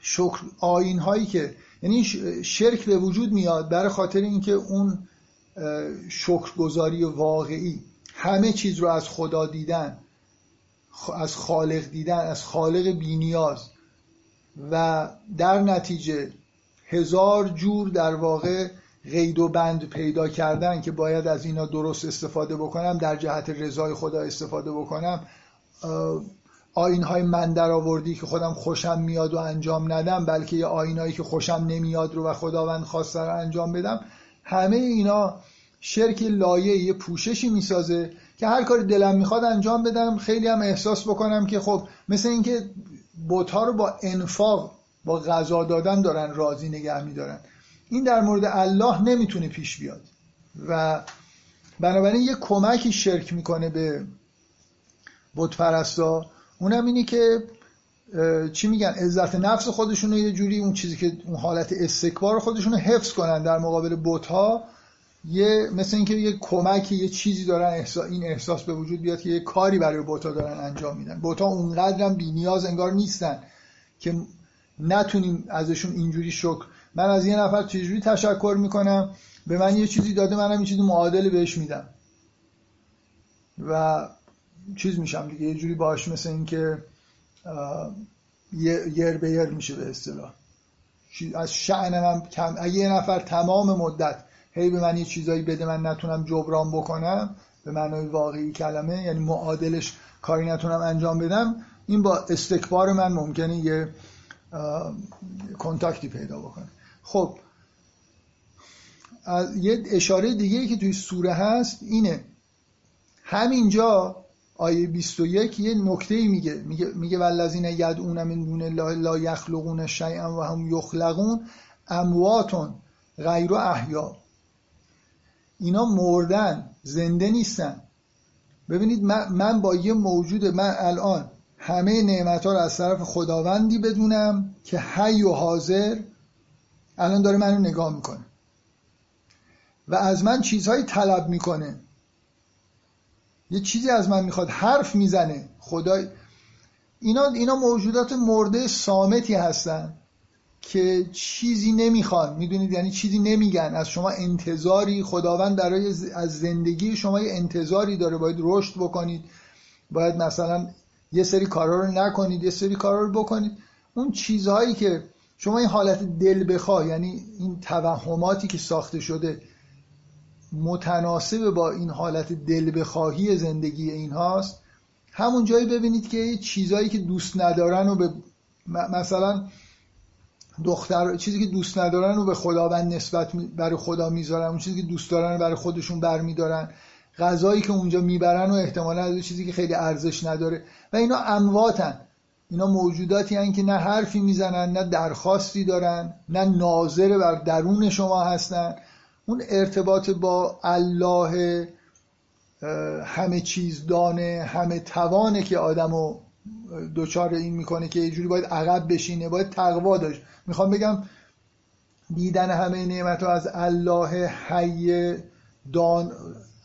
شکر آین هایی که یعنی شرک به وجود میاد برای خاطر اینکه اون شکرگزاری واقعی همه چیز رو از خدا دیدن از خالق دیدن از خالق بینیاز و در نتیجه هزار جور در واقع قید و بند پیدا کردن که باید از اینا درست استفاده بکنم در جهت رضای خدا استفاده بکنم آین های من در آوردی که خودم خوشم میاد و انجام ندم بلکه یه آین که خوشم نمیاد رو و خداوند خواسته رو انجام بدم. همه اینا شرک لایه یه پوششی می‌سازه که هر کاری دلم می‌خواد انجام بدم. خیلی هم احساس بکنم که خب مثل اینکه بوتا رو با انفاق با غذا دادن دارن راضی نگه میدارن. این در مورد الله نمی‌تونه پیش بیاد. و بنابراین یه کمکی شرک می‌کنه به بت پرستا اونم اینه که چی میگن عزت نفس خودشون یه جوری اون چیزی که اون حالت استکبار خودشون رو حفظ کنن در مقابل بت ها یه مثل اینکه یه کمکی یه چیزی دارن احساس این احساس به وجود بیاد که یه کاری برای بوتا دارن انجام میدن. بوتا اونقدرم نیاز انگار نیستن که نتونیم ازشون اینجوری شکر. من از یه نفر چجوری تشکر می‌کنم؟ به من یه چیزی داده منم یه چیزی معادل بهش میدم. و چیز میشم دیگه یه جوری باش مثل اینکه یر به یر میشه به اصطلاح. از شعن من کم اگه یه نفر تمام مدت هی به من یه چیزایی بده من نتونم جبران بکنم به معنای واقعی کلمه یعنی معادلش کاری نتونم انجام بدم این با استکبار من ممکنه یه کنتاکتی پیدا بکنه. خب یه اشاره دیگه که توی سوره هست اینه. همینجا آیه 21 یه نکته میگه. میگه میگه والذین یدعون من دون الله لا یخلقون شیئا و هم یخلقون امواتون غیر احیا. اینا مردن زنده نیستن. ببینید من, با یه موجود من الان همه نعمت ها رو از طرف خداوندی بدونم که حی و حاضر الان داره منو نگاه می‌کنه. و از من چیزهایی طلب می‌کنه. یه چیزی از من می‌خواد حرف می‌زنه. خدای اینا اینا موجودات مرده سامتی هستن که چیزی نمی‌خوان. می‌دونید؟ یعنی چیزی نمیگن. از شما انتظاری خداوند برای از زندگی شما یه انتظاری داره. باید رشد بکنید. باید مثلا یه سری کارا رو نکنید یه سری کارا رو بکنید. اون چیزهایی که شما این حالت دل بخواه یعنی این توهماتی که ساخته شده متناسب با این حالت دل بخواهی زندگی این هاست همون جایی ببینید که چیزهایی که دوست ندارن و به مثلا دختر چیزی که دوست ندارن و به خداوند نسبت برای خدا می‌ذارن اون چیزی که دوست دارن برای خودشون برمیدارن غذایی که اونجا می‌برن و احتمالا از چیزی که خیلی ارزش نداره. و اینا امواتن. اینا موجوداتی هن که نه حرفی می‌زنن نه درخواستی دارن نه ناظر بر درون شما هستن. اون ارتباط با الله همه چیز دانه همه توانه که آدمو دوچار این می‌کنه که یه جوری باید عقب بشینه باید تقوا داشت. می‌خوام بگم دیدن همه نعمت ها از الله حی دان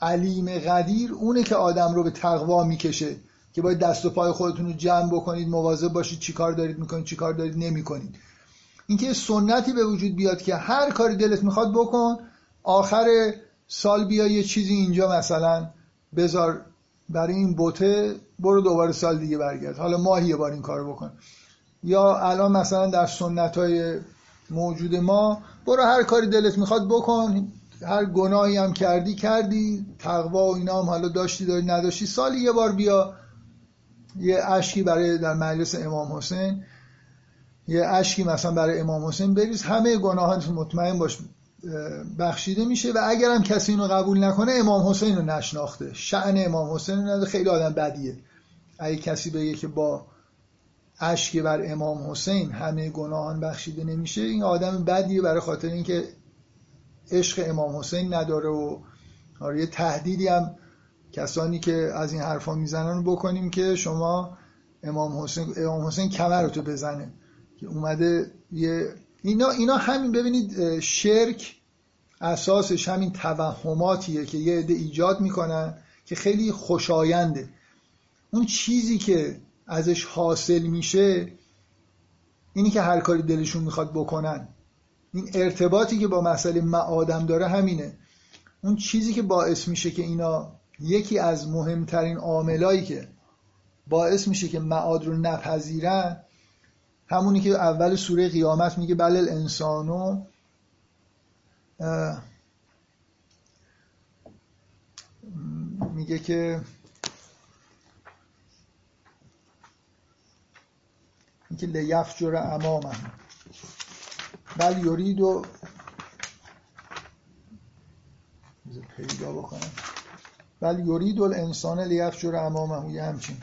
علیم قدیر اونه که آدم رو به تقوا می‌کشه که باید دست و پای خودتون رو جمع بکنید مواظب باشید چیکار دارید می‌کنید چیکار دارید نمی‌کنید. اینکه سنتی به وجود بیاد که هر کاری دلت می‌خواد بکن آخر سال بیا یه چیزی اینجا مثلا بذار برای این بوته برو دوباره سال دیگه برگرد. حالا ماهی یه بار این کارو بکن. یا الان مثلا در سنت های موجود ما برو هر کاری دلت می‌خواد بکن. هر گناهی هم کردی کردی. تقوا و اینا هم حالا داشتی داری نداشتی. سالی یه بار بیا. یه اشکی برای در مجلس امام حسین. یه اشکی مثلا برای امام حسین بریز. همه گناهان مطمئن باش. بخشیده میشه و اگر هم کسی اینو قبول نکنه امام حسین رو نشناخته. شعن امام حسین رو خیلی آدم بدیه. اگه کسی بگه که با اشک بر امام حسین همه گناهان بخشیده نمیشه این آدم بدیه برای خاطر اینکه عشق امام حسین نداره و آره یه تهدیدی هم کسانی که از این حرفا می‌زنن رو بکنیم که شما امام حسین امام حسین کمرتو بزنه. که اومده یه اینا اینا همین ببینید شرک اساسش همین توهماتیه که یه عده ایجاد می‌کنن که خیلی خوشاینده. اون چیزی که ازش حاصل میشه اینی که هر کاری دلشون می‌خواد بکنن. این ارتباطی که با مسئله معادم داره همینه. اون چیزی که باعث میشه که اینا یکی از مهمترین عاملایی که باعث میشه که معاد رو نپذیرن همونی که اول سوره قیامت میگه بل الانسانو. میگه که اینکه لیفجر امامه. بل یورید و پیدا بکنم. بل یورید الانسان لیفجر امامه. یه همچین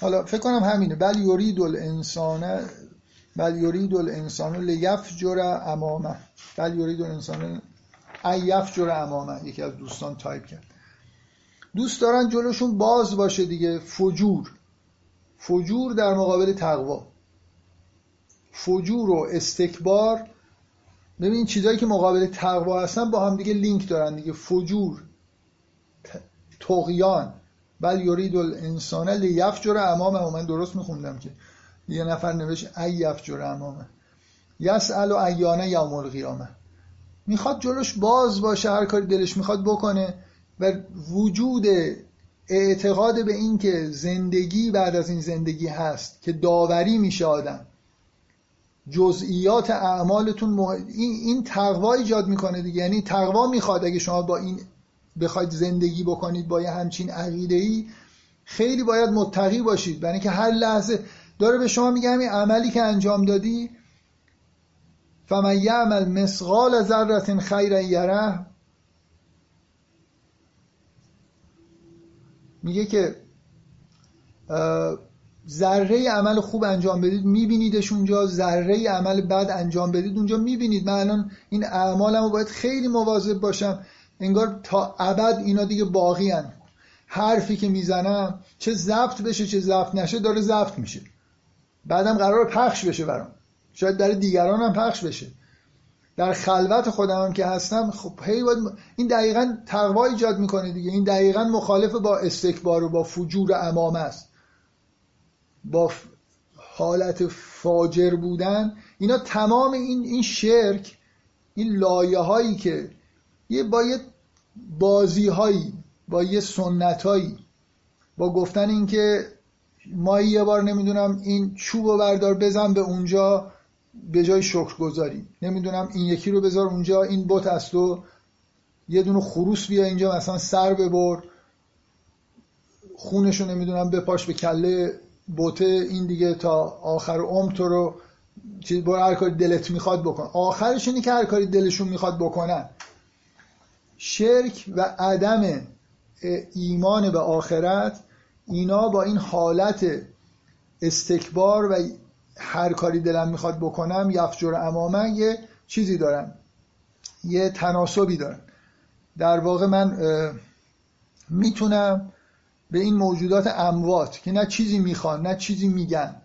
حالا فکر کنم همینه. بل یورید الانسان بل یورید الانسان لیفجر امامه. بل یرید الانسان لیفجر امامه. یکی از دوستان تایپ کرد. دوست دارن جلوشون باز باشه دیگه. فجور. فجور در مقابل تقوا. فجور و استکبار. ببین چیزایی که مقابل تقوا هستن با هم دیگه لینک دارن دیگه. فجور. طغیان بل یرید الانسان لیفجر امامه. من درست میخوندم که یه نفر نوشت ای یفجر امامه. یسأل ایانه یوم القیامه. می‌خواد جلوش باز باشه هر کاری دلش می‌خواد بکنه. و وجود اعتقاد به این که زندگی بعد از این زندگی هست که داوری میشه آدم. جزئیات اعمالتون مح... این این تقوا ایجاد می‌کنه دیگه. یعنی تقوا می‌خواد اگه شما با این بخواید زندگی بکنید با یه همچین عقیده ای خیلی باید متقی باشید. برای اینکه هر لحظه داره به شما میگه همین عملی که انجام دادی فمن یعمل مثقال ذره خیرا یره میگه که ذره عمل خوب انجام بدید میبینیدش اونجا ذره عمل بد انجام بدید اونجا می‌بینید. من الان این اعمالم رو باید خیلی مواظب باشم. انگار تا ابد اینا دیگه باقی هن. حرفی که می‌زنم چه زفت بشه چه زفت نشه داره زفت میشه. بعدم قرار پخش بشه برام. شاید در دیگران هم پخش بشه. در خلوت خودم هم که هستم خب هی باید این دقیقا تقوا ایجاد می‌کنه دیگه. این دقیقا مخالف با استکبار و با فجور امام است. با حالت فاجر بودن. اینا تمام این این شرک این لایه هایی که یه با بازی هایی با یه سنت هایی با گفتن اینکه ما یه بار نمی‌دونم این چوب و بردار بزن به اونجا به جای شکر گذاری نمی‌دونم این یکی رو بذار اونجا این بت است و یه دونه خروس بیا اینجا مثلا سر ببر. خونشو نمی‌دونم بپاش به کله بوته این دیگه تا آخر عمر تو رو. چیز هر کاری دلت می‌خواد بکن. آخرش اینه که هر کاری دلشون می‌خواد بکنن. شرک و عدم ایمان به آخرت اینا با این حالت استکبار و هر کاری دلم می‌خواد بکنم یفجر امامن یه چیزی دارن. یه تناسبی دارن. در واقع من می‌تونم به این موجودات اموات که نه چیزی می‌خوان نه چیزی میگن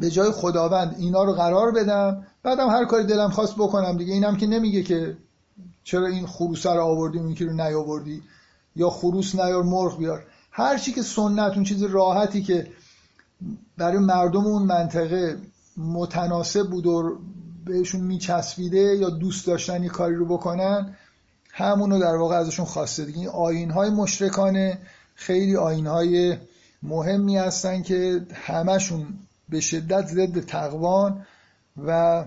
به جای خداوند اینا رو قرار بدم بعدم هر کاری دلم خواست بکنم دیگه. اینم که نمیگه که چرا این خروسه رو آوردی اون که رو نیاوردی. یا خروس نیار مرغ بیار. هر چی که سنت اون چیز راحتی که برای مردم اون منطقه متناسب بود و بهشون میچسبیده یا دوست داشتن یه کاری رو بکنن همونو در واقع ازشون خواسته. دیگه این آین های مشرکانه خیلی آین های مهمی هستن که همشون به شدت ضد تقوان و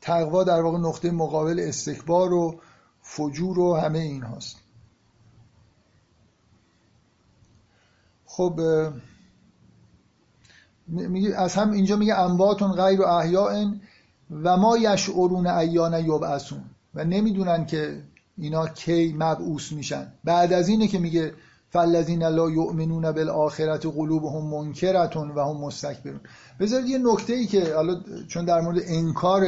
تقوا در واقع نقطه مقابل استکبار و فجور و همه این هاست. خب از هم اینجا میگه انباتون غیر و احیاء و ما یشعرون ایان یبعثون. و نمی‌دونن که اینا کی مبعوث میشن. بعد از اینه که میگه فالذین لا یؤمنون بالآخرت قلوبهم منکرتون و هم مستکبرون. بذارید یه نکته ای که حالا چون در مورد انکار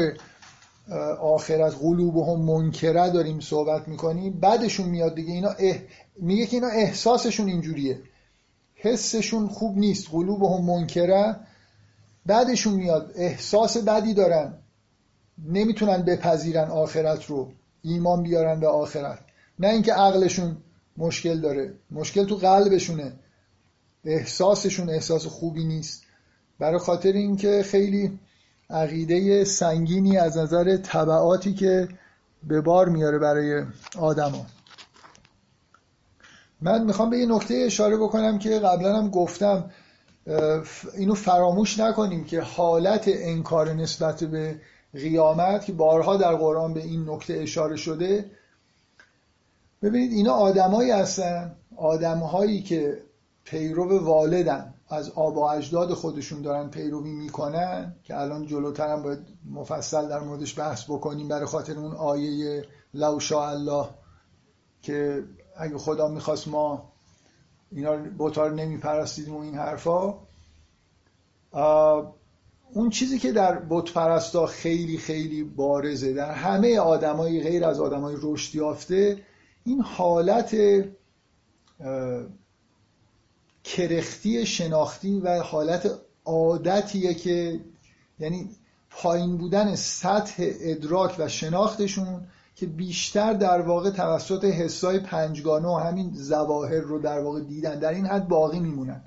آخرت قلوبهم منکره داریم صحبت می‌کنیم بعدشون میاد دیگه. اینا میگه که اینا احساسشون اینجوریه. حسشون خوب نیست. قلوب هم منکره بعدشون میاد. احساس بدی دارن. نمی‌تونن بپذیرن آخرت رو. ایمان بیارن به آخرت. نه اینکه عقلشون مشکل داره. مشکل تو قلبشونه. احساسشون احساس خوبی نیست. برای خاطر اینکه خیلی عقیده سنگینی از نظر طبعاتی که به بار میاره برای آدما. من می‌خوام به یه نکته اشاره بکنم که قبلا هم گفتم اینو فراموش نکنیم که حالت انکار نسبت به قیامت که بارها در قرآن به این نکته اشاره شده ببینید اینا آدمایی هستن آدمهایی که پیرو والدن. از آب و اجداد خودشون دارن پیروی می‌کنن که الان جلوتر هم باید مفصل در موردش بحث بکنیم برای خاطر اون آیه لو الله که اگه خدا می‌خواست ما اینا بوتا رو نمیپرستیدیم و این حرفا. اون چیزی که در بت پرستا خیلی خیلی بارزه. در همه آدمای غیر از آدمای رشد یافته این حالت کرختی شناختی و حالت عادتیه که یعنی پایین بودن سطح ادراک و شناختشون که بیشتر در واقع توسط حسای پنجگانه و همین زواهر رو در واقع دیدن در این حد باقی میمونن.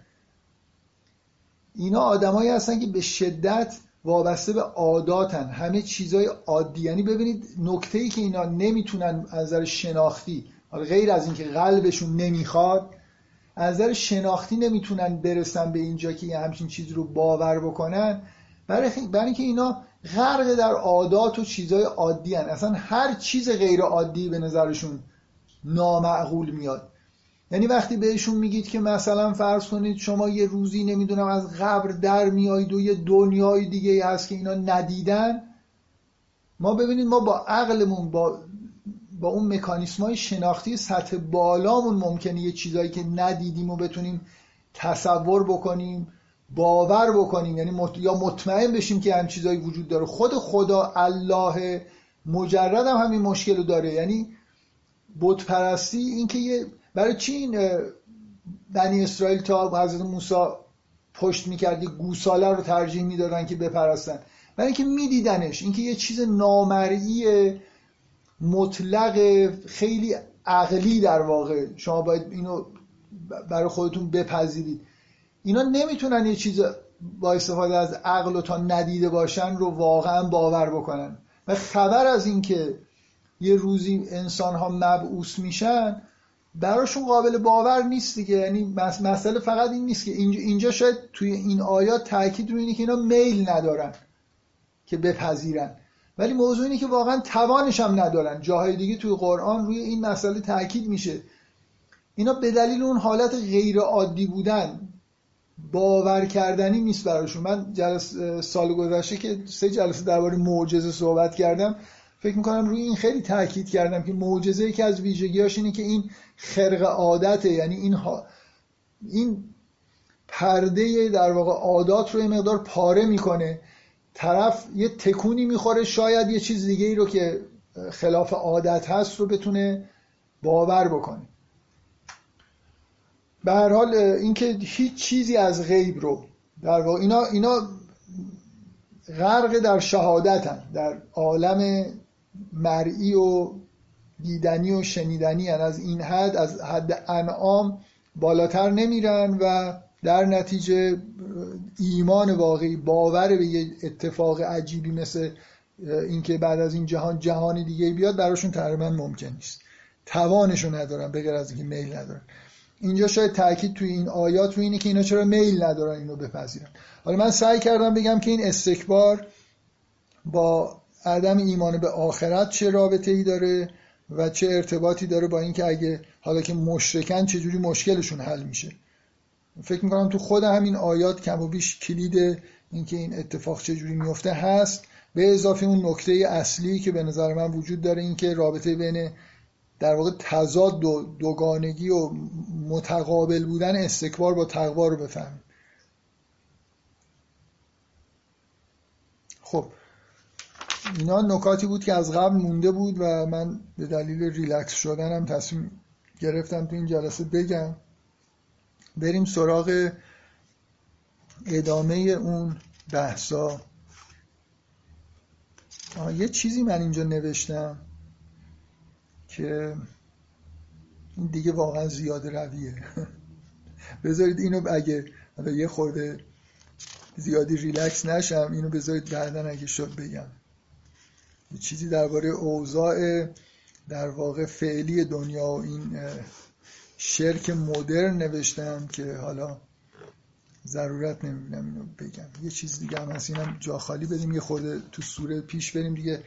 اینا آدمایی هستن که به شدت وابسته به عاداتن. همه چیزای عادی. یعنی ببینید نکته ای که اینا نمی‌تونن از نظر شناختی غیر از اینکه قلبشون نمی‌خواد از نظر شناختی نمی‌تونن برسن به اینجا که یه همچین چیزی رو باور بکنن. برای, برای اینکه اینا غرق در عادات و چیزای عادی هن. اصلا هر چیز غیر عادی به نظرشون نامعقول میاد. یعنی وقتی بهشون میگید که مثلا فرض کنید شما یه روزی نمی‌دونم از قبر در میایید و یه دنیای دیگه هست که اینا ندیدن ما ببینید ما با عقلمون با با اون مکانیسم های شناختی سطح بالامون ممکنه یه چیزایی که ندیدیم و بتونیم تصور بکنیم باور بکنیم یعنی یا مطمئن بشیم که هم چیزایی وجود داره. خود خدا الله مجرد هم همین مشکل رو داره. یعنی بت پرستی این که یه برای چی این بنی اسرائیل تا حضرت موسی پشت می‌کرد یه گوساله رو ترجیح می‌دادن که بپرستن؟ برای اینکه میدیدنش اینکه یه چیز نامرئی مطلق خیلی عقلی در واقع. شما باید اینو برای خودتون بپذیرید. اینا نمی‌تونن یه چیز با استفاده از عقل و تا ندیده باشن رو واقعا باور بکنن. و خبر از اینکه یه روزی انسان ها مبعوث میشن براشون قابل باور نیست دیگه. یعنی مسئله فقط این نیست که اینجا شاید توی این آیات تاکید رو اینه که اینا میل ندارن که بپذیرن. ولی موضوع اینه که واقعا توانش هم ندارن. جاهای دیگه توی قرآن روی این مسئله تاکید میشه. اینا به دلیل اون حالت غیر عادی بودن باور کردنی نیست براشون. من جلس سال گذشته که سه جلسه درباره معجزه صحبت کردم فکر می‌کنم روی این خیلی تاکید کردم که معجزه که از ویژگیاش اینه که این خرق عادته یعنی این ها این پرده در واقع عادات رو یه مقدار پاره می‌کنه. طرف یه تکونی می‌خوره شاید یه چیز دیگه ای رو که خلاف عادت هست رو بتونه باور بکنه. به هر حال اینکه هیچ چیزی از غیب رو در واقع اینا اینا غرق در شهادتن در عالم مرئی و دیدنی و شنیدنی هن. از این حد از حد انعام بالاتر نمیرن و در نتیجه ایمان واقعی باور به یه اتفاق عجیبی مثل اینکه بعد از این جهان جهان دیگه بیاد براشون تقریبا ممکن نیست توانشو ندارن غیر از اینکه میل ندارن اینجا شاید تاکید توی این آیات رو اینه که اینا چرا میل ندارن اینو بپذیرن حالا من سعی کردم بگم که این استکبار با عدم ایمان به آخرت چه رابطه ای داره و چه ارتباطی داره با اینکه اگه حالا که مشرکن چجوری مشکلشون حل میشه. فکر می‌کنم تو خود همین آیات کم و بیش کلید اینکه این اتفاق چجوری میفته هست. به اضافه اون نکته اصلی که به نظر من وجود داره اینکه رابطه بین در واقع تضاد دو دوگانگی و متقابل بودن استکبار با تقوا رو بفهمیم خب اینا نکاتی بود که از قبل مونده بود و من به دلیل ریلکس شدنم تصمیم گرفتم تو این جلسه بگم. بریم سراغ ادامه اون بحثا. یه چیزی من اینجا نوشتم که این دیگه واقعا زیاد رویه. <laughs> بذارید اینو اگه یه خورده زیادی ریلکس نشم اینو بذارید بعدا اگه شد بگم. چیزی درباره اوضاع در واقع فعلی دنیا و این شرک مدرن نوشتم که حالا ضرورت نمی‌بینم اینو بگم. یه چیز دیگه هم هست اینم جا خالی بدیم یه خورده تو سوره پیش بریم دیگه.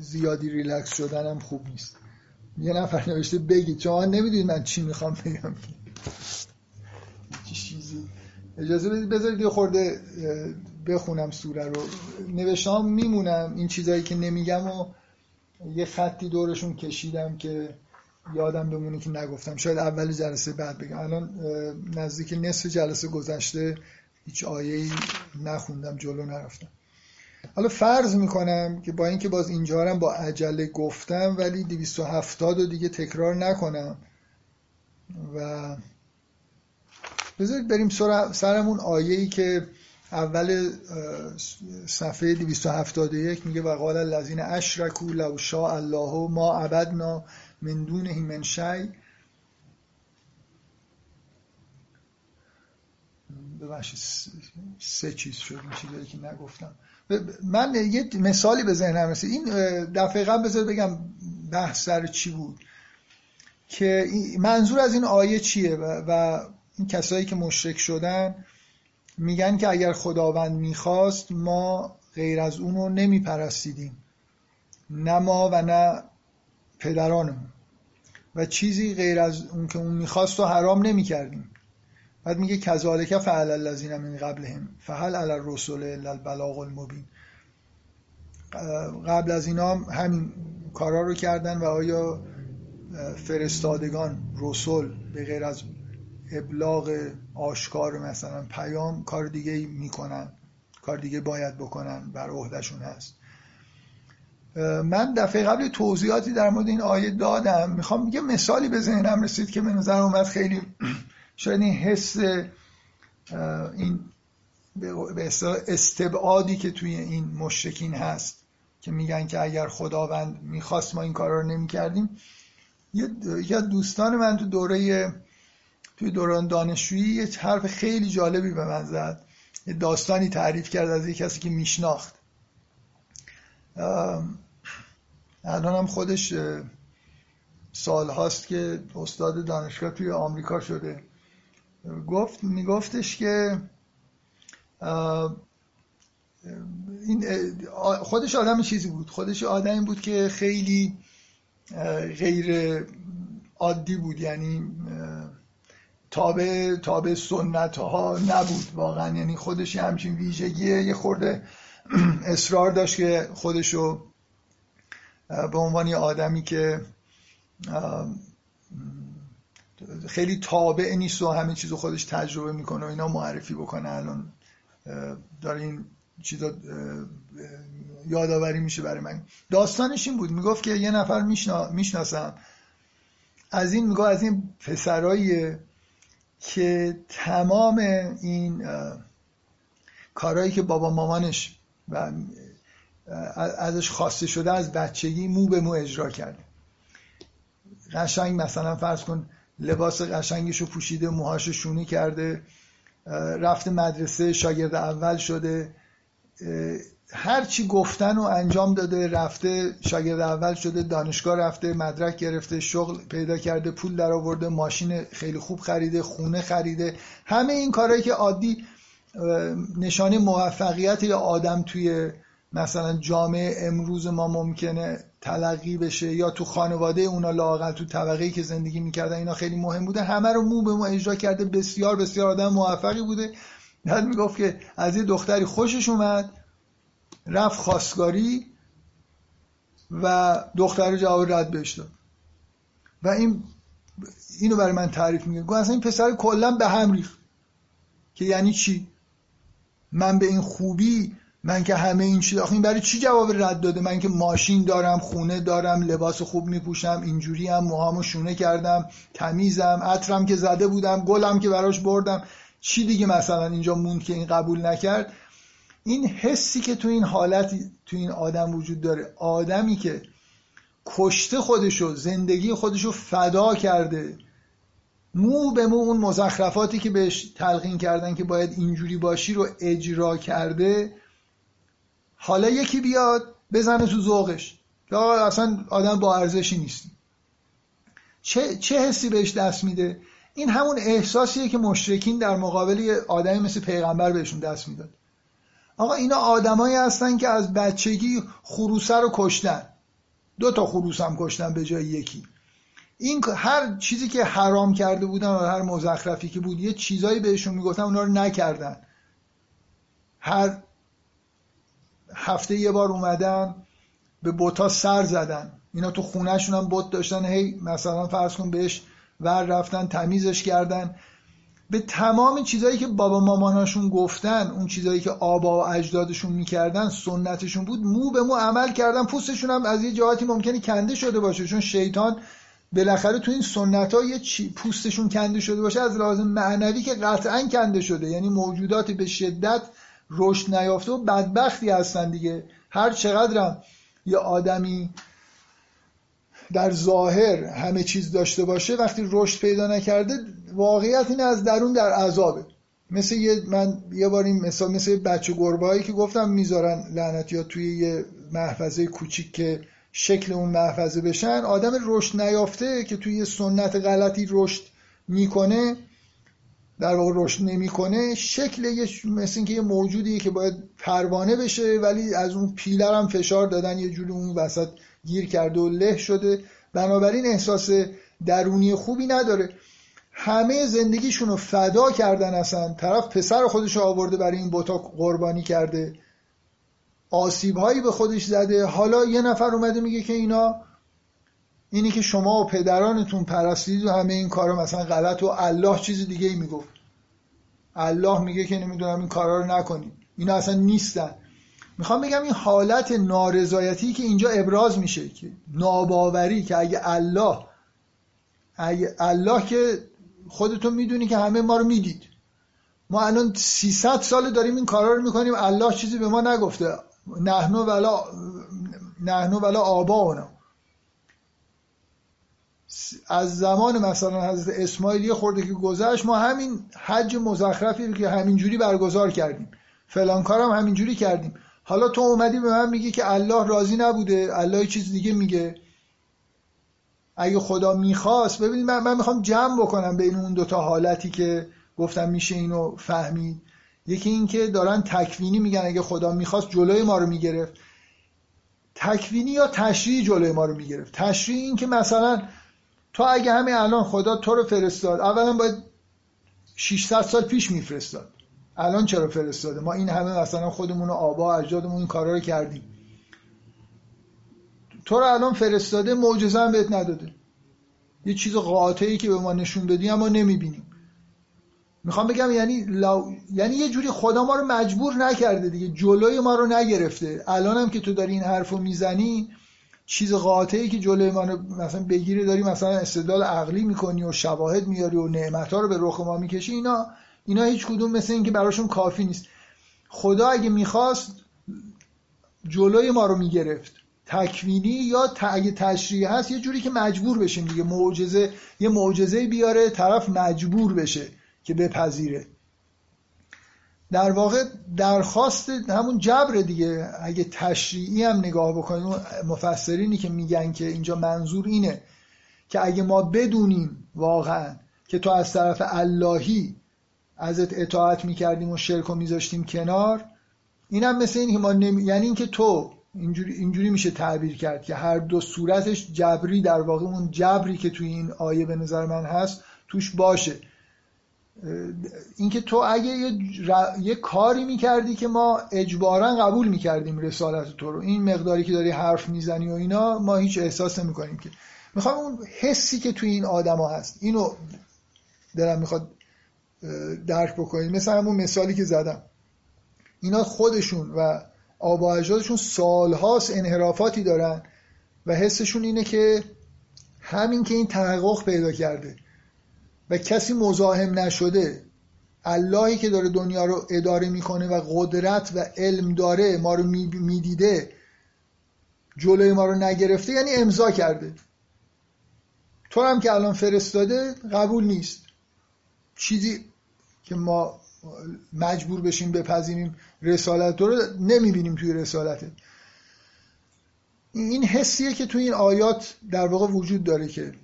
زیادی ریلکس شدنم خوب نیست. یه نفر نوشته بگید چون نمی‌دونید من چی می‌خوام بگم. <laughs> چیزی؟ اجازه بدید بذارید یه خورده بخونم سوره رو. نوشتم میمونم این چیزایی که نمیگم و یه خطی دورشون کشیدم که یادم بمونه که نگفتم. شاید اول جلسه بعد بگم. الان نزدیک نصف جلسه گذشته هیچ آیه نخوندم جلو نرفتم. حالا فرض می‌کنم که با اینکه باز اینجا با عجله گفتم ولی 270 رو دیگه تکرار نکنم و بذارید بریم سرمون آیه ای که اول صفحه 271 میگه و قال الذین اشرکوا لو شاء الله ما عبدنا من دونه من شی. ببخشید سه چیز شد این چیزایی که نگفتم. من یه مثالی به ذهنم رسید. این دفعه قبل بذار بگم بحث سر چی بود. که منظور از این آیه چیه؟ و این کسایی که مشرک شدن میگن که اگر خداوند می‌خواست ما غیر از اونو نمیپرستیدیم. نه ما و نه پدرانمون. و چیزی غیر از اون که اون می‌خواست رو حرام نمی‌کردیم. بعد میگه کذالک فعل الذین من قبلهم. فهل علی الرسول الا البلاغ المبین. قبل از اینا همین کارا رو کردن و آیا فرستادگان رسول به غیر از ابلاغ آشکار مثلا پیام کار دیگه می‌کنن. کار دیگه باید بکنن. بر عهدهشون هست. من دفعه قبل توضیحاتی در مورد این آیه دادم. می‌خوام یه مثالی به ذهنم رسید که به نظر اومد خیلی <clears throat> شاید این حس این به استبعادی که توی این مشرکین هست که میگن که اگر خداوند می‌خواست ما این کارا رو نمی‌کردیم. یه دوستان من تو دوره توی دوران دانشجویی یه حرف خیلی جالبی به من زد. یه داستانی تعریف کرد از یه کسی که میشناخت. الان هم خودش سال هاست که استاد دانشگاه توی آمریکا شده. گفت میگفتش که این خودش آدم چیزی بود. خودش آدمی بود که خیلی غیر عادی بود. یعنی تابع تابع سنت ها نبود واقعا. یعنی خودش همچین ویژگیه. یه خورده اصرار داشت که خودشو به عنوان یه آدمی که خیلی تابع نیست و همه چیزو خودش تجربه می‌کنه و اینا معرفی بکنه. الان داره این چیزا یادآوری میشه برای من. داستانش این بود. می‌گفت که یه نفر می‌شناسم. از این میگه از این پسرایی که تمام این کارهایی که بابا مامانش و ازش خواسته شده از بچگی مو به مو اجرا کرده. قشنگ مثلا فرض کن لباس قشنگشو پوشیده موهاشو شونی کرده رفته مدرسه شاگرد اول شده هر چی گفتن و انجام داده رفته شاگرد اول شده دانشگاه رفته مدرک گرفته شغل پیدا کرده پول در آورده ماشین خیلی خوب خریده خونه خریده. همه این کارهایی که عادی نشانه موفقیت یا آدم توی مثلا جامعه امروز ما ممکنه تلقی بشه یا تو خانواده اونا لاقل تو طبقه که زندگی می‌کردن اینا خیلی مهم بوده. همه رو مو به مو اجرا کرده. بسیار بسیار آدم موفقی بوده. بعد می‌گفت که از یه دختری خوشش اومد. رفت خواستگاری و دختر جواب رد بهش داد. و این اینو برای من تعریف میگه گفت اصلا این پسر کلا به هم ریخت. که یعنی چی؟ من به این خوبی من که همه این چیز آخه این برای چی جواب رد داده؟ من که ماشین دارم خونه دارم لباس خوب میپوشم اینجوری هم موهامو شونه کردم تمیزم عطرم که زده بودم گلم که براش بردم. چی دیگه مثلا اینجا موند که این قبول نکرد؟ این حسی که تو این حالت تو این آدم وجود داره آدمی که کشته خودشو زندگی خودشو فدا کرده مو به مو اون مزخرفاتی که بهش تلقین کردن که باید اینجوری باشی رو اجرا کرده حالا یکی بیاد بزنه تو ذوقش یا اصلا آدم با ارزشی نیستی چه, چه حسی بهش دست میده؟ این همون احساسیه که مشرکین در مقابل آدمی مثل پیغمبر بهشون دست می‌داد. آقا اینا آدمایی هستن که از بچگی خروسه رو کشتن. دو تا خروس هم کشتن به جای یکی. این هر چیزی که حرام کرده بودن و هر مزخرفی که بود یه چیزایی بهشون می‌گفتن اونا رو نکردن. هر هفته یه بار اومدن به بوتا سر زدن. اینا تو خونهشون هم بوت داشتن. هی مثلا فرض کن بهش ور رفتن تمیزش کردن. به تمام چیزایی که بابا ماماناشون گفتن اون چیزایی که آبا و اجدادشون می‌کردن سنتشون بود مو به مو عمل کردن. پوستشون هم از یه جهاتی ممکنه کنده شده باشه چون شیطان بالاخره تو این سنت ها یه پوستشون کنده شده باشه از لازم معنوی که قطعا کنده شده. یعنی موجوداتی به شدت رشد نیافته و بدبختی هستن دیگه. هر چقدرم یه آدمی در ظاهر همه چیز داشته باشه وقتی رشد پیدا نکرده واقعیت این از درون در عذابه. مثل یه من یه بار این مثال مثل بچه گربه که گفتم می‌ذارن لعنت یا توی یه محفظه کوچیک که شکل اون محفظه بشن. آدم رشد نیافته که توی یه سنت غلطی رشد می‌کنه در واقع رشد نمی‌کنه. شکل یه مثل اینکه یه موجودیه که باید پروانه بشه ولی از اون پیلر هم فشار دادن یه جوری اون وسط گیر کرده و له شده. بنابراین احساس درونی خوبی نداره. همه زندگیشون رو فدا کردن اصلا. طرف پسر خودش رو آورده برای این بوتا قربانی کرده. آسیب هایی به خودش زده. حالا یه نفر اومده میگه که اینا اینی که شما و پدرانتون پرستید و همه این کارا مثلا غلط و الله چیز دیگه ای می‌گفت. الله میگه که نمی‌دونم این کارا رو نکنید. اینا اصلا نیستن. می‌خوام بگم این حالت نارضایتی که اینجا ابراز میشه که ناباوری که اگه الله اگه الله که خودتون می‌دونی که همه ما رو می‌دید. ما الان 300 سال داریم این کارا رو می‌کنیم الله چیزی به ما نگفته. نحنو ولا نحنو ولا آبا از زمان مثلا حضرت اسماعیل یه خورده که گذشت ما همین حج مزخرفی رو که همینجوری برگزار کردیم. فلان کارم همینجوری کردیم. حالا تو اومدی به من میگی که الله راضی نبوده الله چیز دیگه میگه. اگه خدا می‌خواست ببینید من, من می‌خوام جمع بکنم بین اون دوتا حالتی که گفتم میشه اینو فهمید. یکی این که دارن تکوینی میگن اگه خدا می‌خواست جلوی ما رو می‌گرفت. تکوینی یا تشریعی جلوی ما رو می‌گرفت؟ تشریعی این که مثلا تو اگه همین الان خدا تو رو فرستاد اولا باید 600 سال پیش میفرستاد. الان چرا فرستاده؟ ما این همه مثلا خودمون و آبا اجدادمون این کارا رو کردیم. تو رو الان فرستاده معجزه هم بهت نداده. یه چیز قاطعی که به ما نشون بدی اما نمی‌بینیم. می‌خوام بگم یعنی یعنی یه جوری خدا ما رو مجبور نکرده دیگه. جلوی ما رو نگرفته. الانم که تو داری این حرفو می‌زنی چیز قاطعی که جلوی ما رو مثلا بگیره داری مثلا استدلال عقلی می‌کنی و شواهد میاری و نعمتها رو به رخ ما می‌کشی اینا اینا هیچ کدوم مثل اینکه براشون کافی نیست. خدا اگه می‌خواست جلوی ما رو می‌گرفت. تکوینی یا اگه تشریع هست یه جوری که مجبور بشیم دیگه معجزه یه معجزه بیاره طرف مجبور بشه که بپذیره. در واقع درخواست همون جبر دیگه. اگه تشریعی هم نگاه بکنیم مفسرینی که میگن که اینجا منظور اینه که اگه ما بدونیم واقعا که تو از طرف اللهی ازت اطاعت می‌کردیم و شرک و میذاشتیم کنار. اینم مثل این که ما نمی... یعنی اینکه تو اینجوری, اینجوری میشه تعبیر کرد که هر دو صورتش جبری در واقع اون جبری که توی این آیه به نظر من هست توش باشه. اینکه تو اگه یه, یه کاری می‌کردی که ما اجبارا قبول می‌کردیم رسالت تو رو این مقداری که داری حرف می‌زنی و اینا ما هیچ احساس نمی‌کنیم که. می‌خوام اون حسی که توی این آدما هست اینو دلم می‌خواد درک بکنید مثل همون مثالی که زدم. اینا خودشون و آبا اجدادشون سالهاست انحرافاتی دارن و حسشون اینه که همین که این تحقق پیدا کرده و کسی مزاحم نشده اللهی که داره دنیا رو اداره می‌کنه و قدرت و علم داره ما رو می‌دیده جلوی ما رو نگرفته یعنی امضا کرده. تو هم که الان فرستاده قبول نیست. چیزی که ما مجبور بشیم بپذیریم رسالت رو نمی‌بینیم توی رسالته این حسیه که توی این آیات در واقع وجود داره که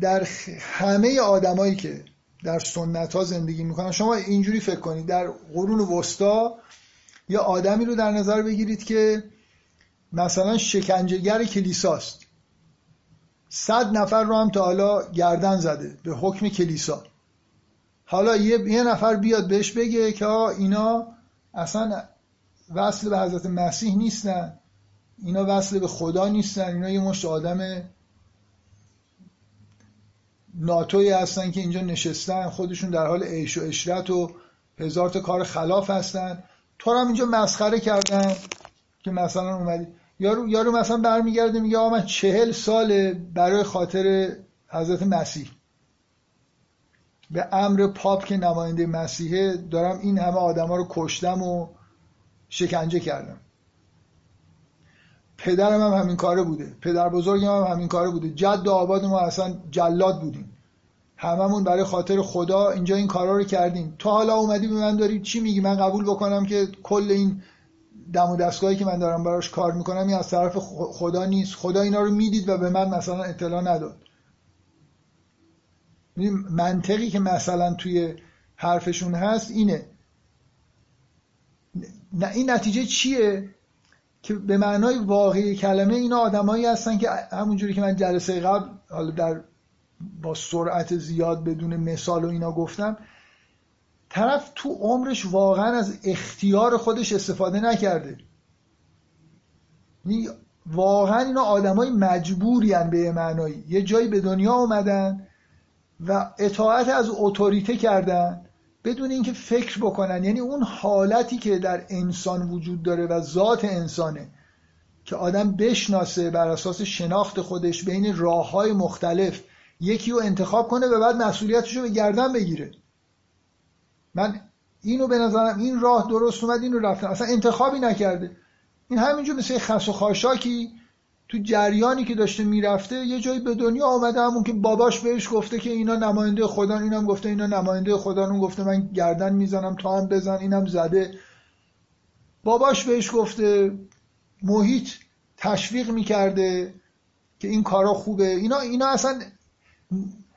در همه آدمایی که در سنت ها زندگی می‌کنن شما اینجوری فکر کنید در قرون وسطا یا آدمی رو در نظر بگیرید که مثلا شکنجهگر کلیساست. صد نفر رو هم تا حالا گردن زده به حکم کلیسا. حالا یه, یه نفر بیاد بهش بگه که اینا اصلا وصل به حضرت مسیح نیستن. اینا وصل به خدا نیستن. اینا یه مشت آدم ناتوی هستن که اینجا نشستن. خودشون در حال عیش و اشرت و هزار تا کار خلاف هستن. تو هم اینجا مسخره کردن که مثلا اومدی یارو, یارو مثلا برمیگرده میگه آقا من چهل سال برای خاطر حضرت مسیح. به امر پاپ که نماینده مسیحه دارم این همه آدما رو کشتم و شکنجه کردم. پدرم هم همین کاره بوده. پدر بزرگم هم همین کاره بوده. جد و آباد ما اصلا جلاد بودیم. هممون برای خاطر خدا اینجا این کارا رو کردیم. تو حالا اومدی به من داری چی میگی؟ من قبول بکنم که کل این دم و دستگاهی که من دارم براش کار می‌کنم این از طرف خدا نیست. خدا اینا رو می‌دید و به من مثلا اطلاع نداد. منطقی که مثلا توی حرفشون هست اینه. این نتیجه چیه؟ که به معنای واقعی کلمه اینا آدمایی هستن که همونجوری که من جلسه قبل حالا در با سرعت زیاد بدون مثال و اینا گفتم طرف تو عمرش واقعا از اختیار خودش استفاده نکرده. یعنی واقعا اینا آدمای مجبوری به یه معنایی. یه جایی به دنیا اومدن و اطاعت از اتوریته کردن بدون اینکه فکر بکنن. یعنی اون حالتی که در انسان وجود داره و ذات انسانه که آدم بشناسه بر اساس شناخت خودش بین راه های مختلف یکی رو انتخاب کنه و بعد مسئولیتش رو به گردن بگیره. من اینو به نظرم این راه درست اومد اینو رفتم. اصلا انتخابی نکرده. این همینجور مثل خس و خاشاکی تو جریانی که داشته می‌رفته یه جایی به دنیا آمده همون که باباش بهش گفته که اینا نماینده خدا اینم گفته اینا نماینده خدا اون گفته من گردن می‌زنم تا هم بزن اینم زده. باباش بهش گفته محیط تشویق می‌کرده که این کارا خوبه. اینا اینا اصلا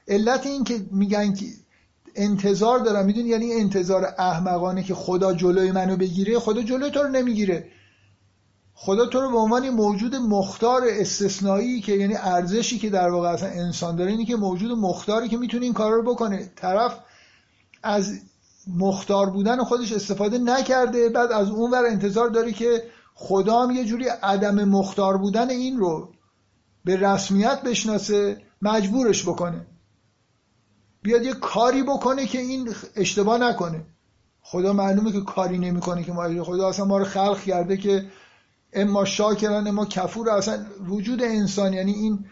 علت این که میگن که انتظار دارم. می‌دونی یعنی انتظار احمقانه که خدا جلوی منو بگیره خدا جلوی تو رو نمی‌گیره. خدا تو رو به عنوان موجود مختار استثنایی که یعنی ارزشی که در واقع اصلا انسان داره اینی که موجود مختاری که می‌تونه این کار رو بکنه. طرف از مختار بودن خودش استفاده نکرده بعد از اون ور انتظار داره که خدا هم یه جوری عدم مختار بودن این رو به رسمیت بشناسه مجبورش بکنه. بیاد یه کاری بکنه که این اشتباه نکنه. خدا معلومه که کاری نمی‌کنه که ما خدا اصلا ما رو خلق کرده که اما شاکران اما کفور اصلا وجود انسان یعنی این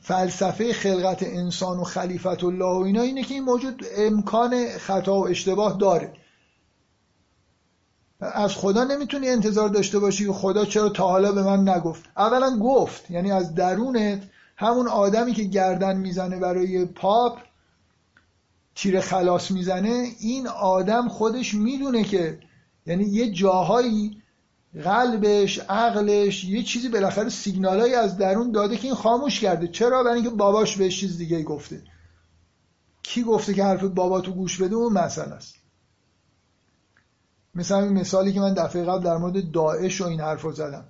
فلسفه خلقت انسان و خلیفت الله و اینا اینه که این موجود امکان خطا و اشتباه داره. از خدا نمی‌تونی انتظار داشته باشی خدا چرا تا حالا به من نگفت. اولا گفت یعنی از درونت همون آدمی که گردن می‌زنه برای پاپ تیر خلاص می‌زنه این آدم خودش می‌دونه که یعنی یه جاهایی قلبش عقلش یه چیزی بالاخره سیگنالایی از درون داده که این خاموش کرده. چرا؟ برای اینکه باباش بهش چیز دیگه گفته. کی گفته که حرف بابا تو گوش بده؟ اون مسئله است. مثلا این مثالی که من دفعه قبل در مورد داعش و این حرف رو زدم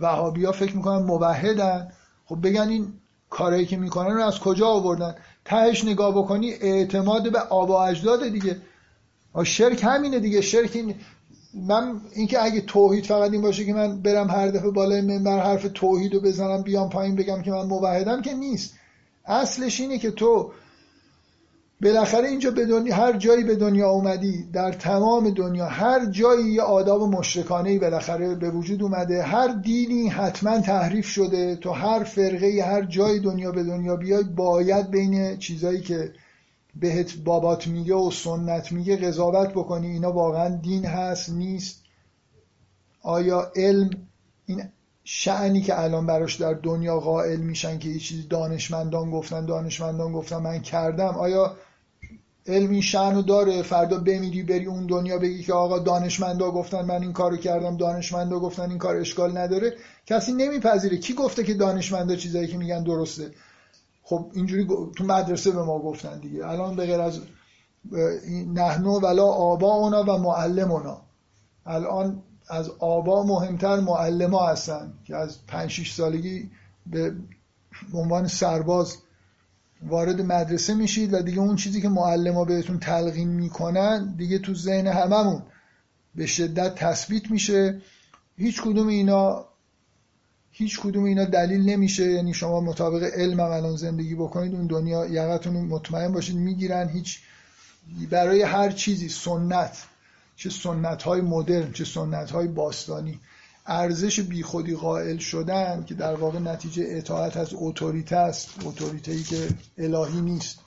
وهابی ها فکر می‌کنن موحدن. خب بگن این کارایی که می‌کنن رو از کجا آوردن؟ تهش نگاه بکنی اعتماد به آبا اجداد دیگه. شرک همینه دیگه. شرک این من اینکه اگه توحید فقط این باشه که من برم هر دفعه بالای منبر حرف توحید رو بزنم بیام پایین بگم که من موحدم که نیست. اصلش اینه که تو بالاخره اینجا به دنیا هر جایی به دنیا اومدی در تمام دنیا هر جایی یه آداب مشرکانه بالاخره به وجود اومده هر دینی حتما تحریف شده تو هر فرقه هر جای دنیا به دنیا بیای باید بین چیزایی که بهت بابات میگه و سنت میگه قضاوت بکنی. اینا واقعا دین هست نیست. آیا علم این شعنی که الان براش در دنیا قائل میشن که یه چیزی دانشمندان گفتن دانشمندان گفتن من کردم آیا علم این شعنو داره فردا بمیری بری اون دنیا بگی که آقا دانشمندا گفتن من این کارو کردم دانشمندا گفتن این کار اشکال نداره. کسی نمیپذیره. کی گفته که دانشمندا چیزایی که میگن درسته؟ خب اینجوری تو مدرسه به ما گفتن دیگه. الان به غیر از نحنو ولا آبا اونا و معلم اونا الان از آبا مهمتر معلم ها هستن که از 5 6 سالگی به عنوان سرباز وارد مدرسه میشید و دیگه اون چیزی که معلم بهتون تلقین می‌کنن دیگه تو ذهن هممون به شدت تثبیت میشه. هیچ کدوم اینا هیچ کدوم اینا دلیل نمیشه. یعنی شما مطابق علم الان زندگی بکنید اون دنیا یقتون مطمئن باشید می‌گیرن. هیچ برای هر چیزی سنت. چه سنت های مدرن چه سنت های باستانی. ارزش بیخودی قائل شدن که در واقع نتیجه اطاعت از اتوریته است. اتوریته ای که الهی نیست.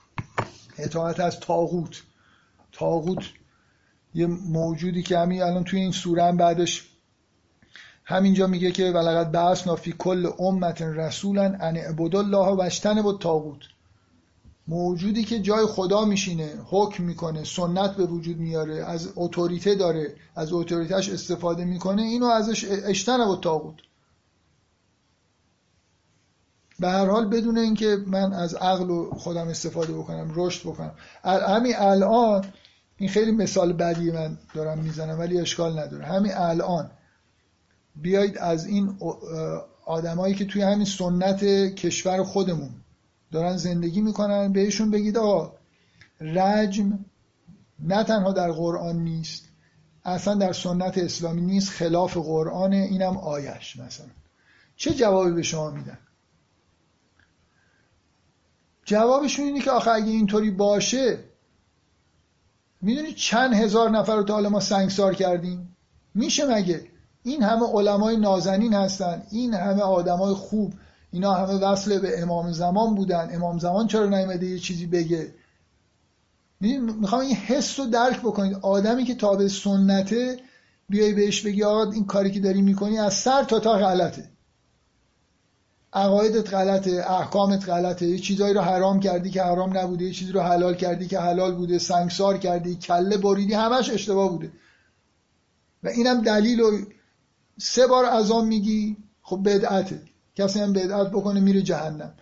اطاعت از تاغوت. تاغوت یه موجودی که همین الان توی این سوره هم بعدش همینجا میگه که ولقد بعثنا فی کل امت رسولا ان اعبدوا الله و اجتنبوا الطاغوت. موجودی که جای خدا میشینه حکم می‌کنه سنت به وجود میاره از اتوریته داره از اتوریتهش استفاده می‌کنه اینو ازش اجتنب و تاغوت به هر حال بدون اینکه من از عقل و خودم استفاده بکنم رشد بکنم. همین الان این خیلی مثال بدی من دارم می‌زنم ولی اشکال نداره. همین الان بیایید از این آدمایی که توی همین سنت کشور خودمون دارن زندگی می‌کنن بهشون بگید آقا رجم نه تنها در قرآن نیست اصلا در سنت اسلامی نیست خلاف قرآن اینم آیش مثلا. چه جوابی به شما میدن؟ جوابشون اینه که آخه اگه اینطوری باشه می‌دونی چند هزار نفر رو تا حالا ما سنگسار کردیم؟ میشه مگه؟ این همه علمای نازنین هستن این همه آدمای خوب اینا همه وصل به امام زمان بودن. امام زمان چرا نیومده یه چیزی بگه؟ می‌خوام این حس رو درک بکنید. آدمی که تابع سنته بیای بهش بگی آقا این کاری که داری می‌کنی از سر تا تا غلطه. عقایدت غلطه احکامت غلطه. یه چیزایی رو حرام کردی که حرام نبوده یه چیزی رو حلال کردی که حلال بوده سنگسار کردی کله بریدی همش اشتباه بوده. و اینم دلیل رو سه بار از آن میگی خب بدعته. کسی هم بدعت بکنه میره جهنم.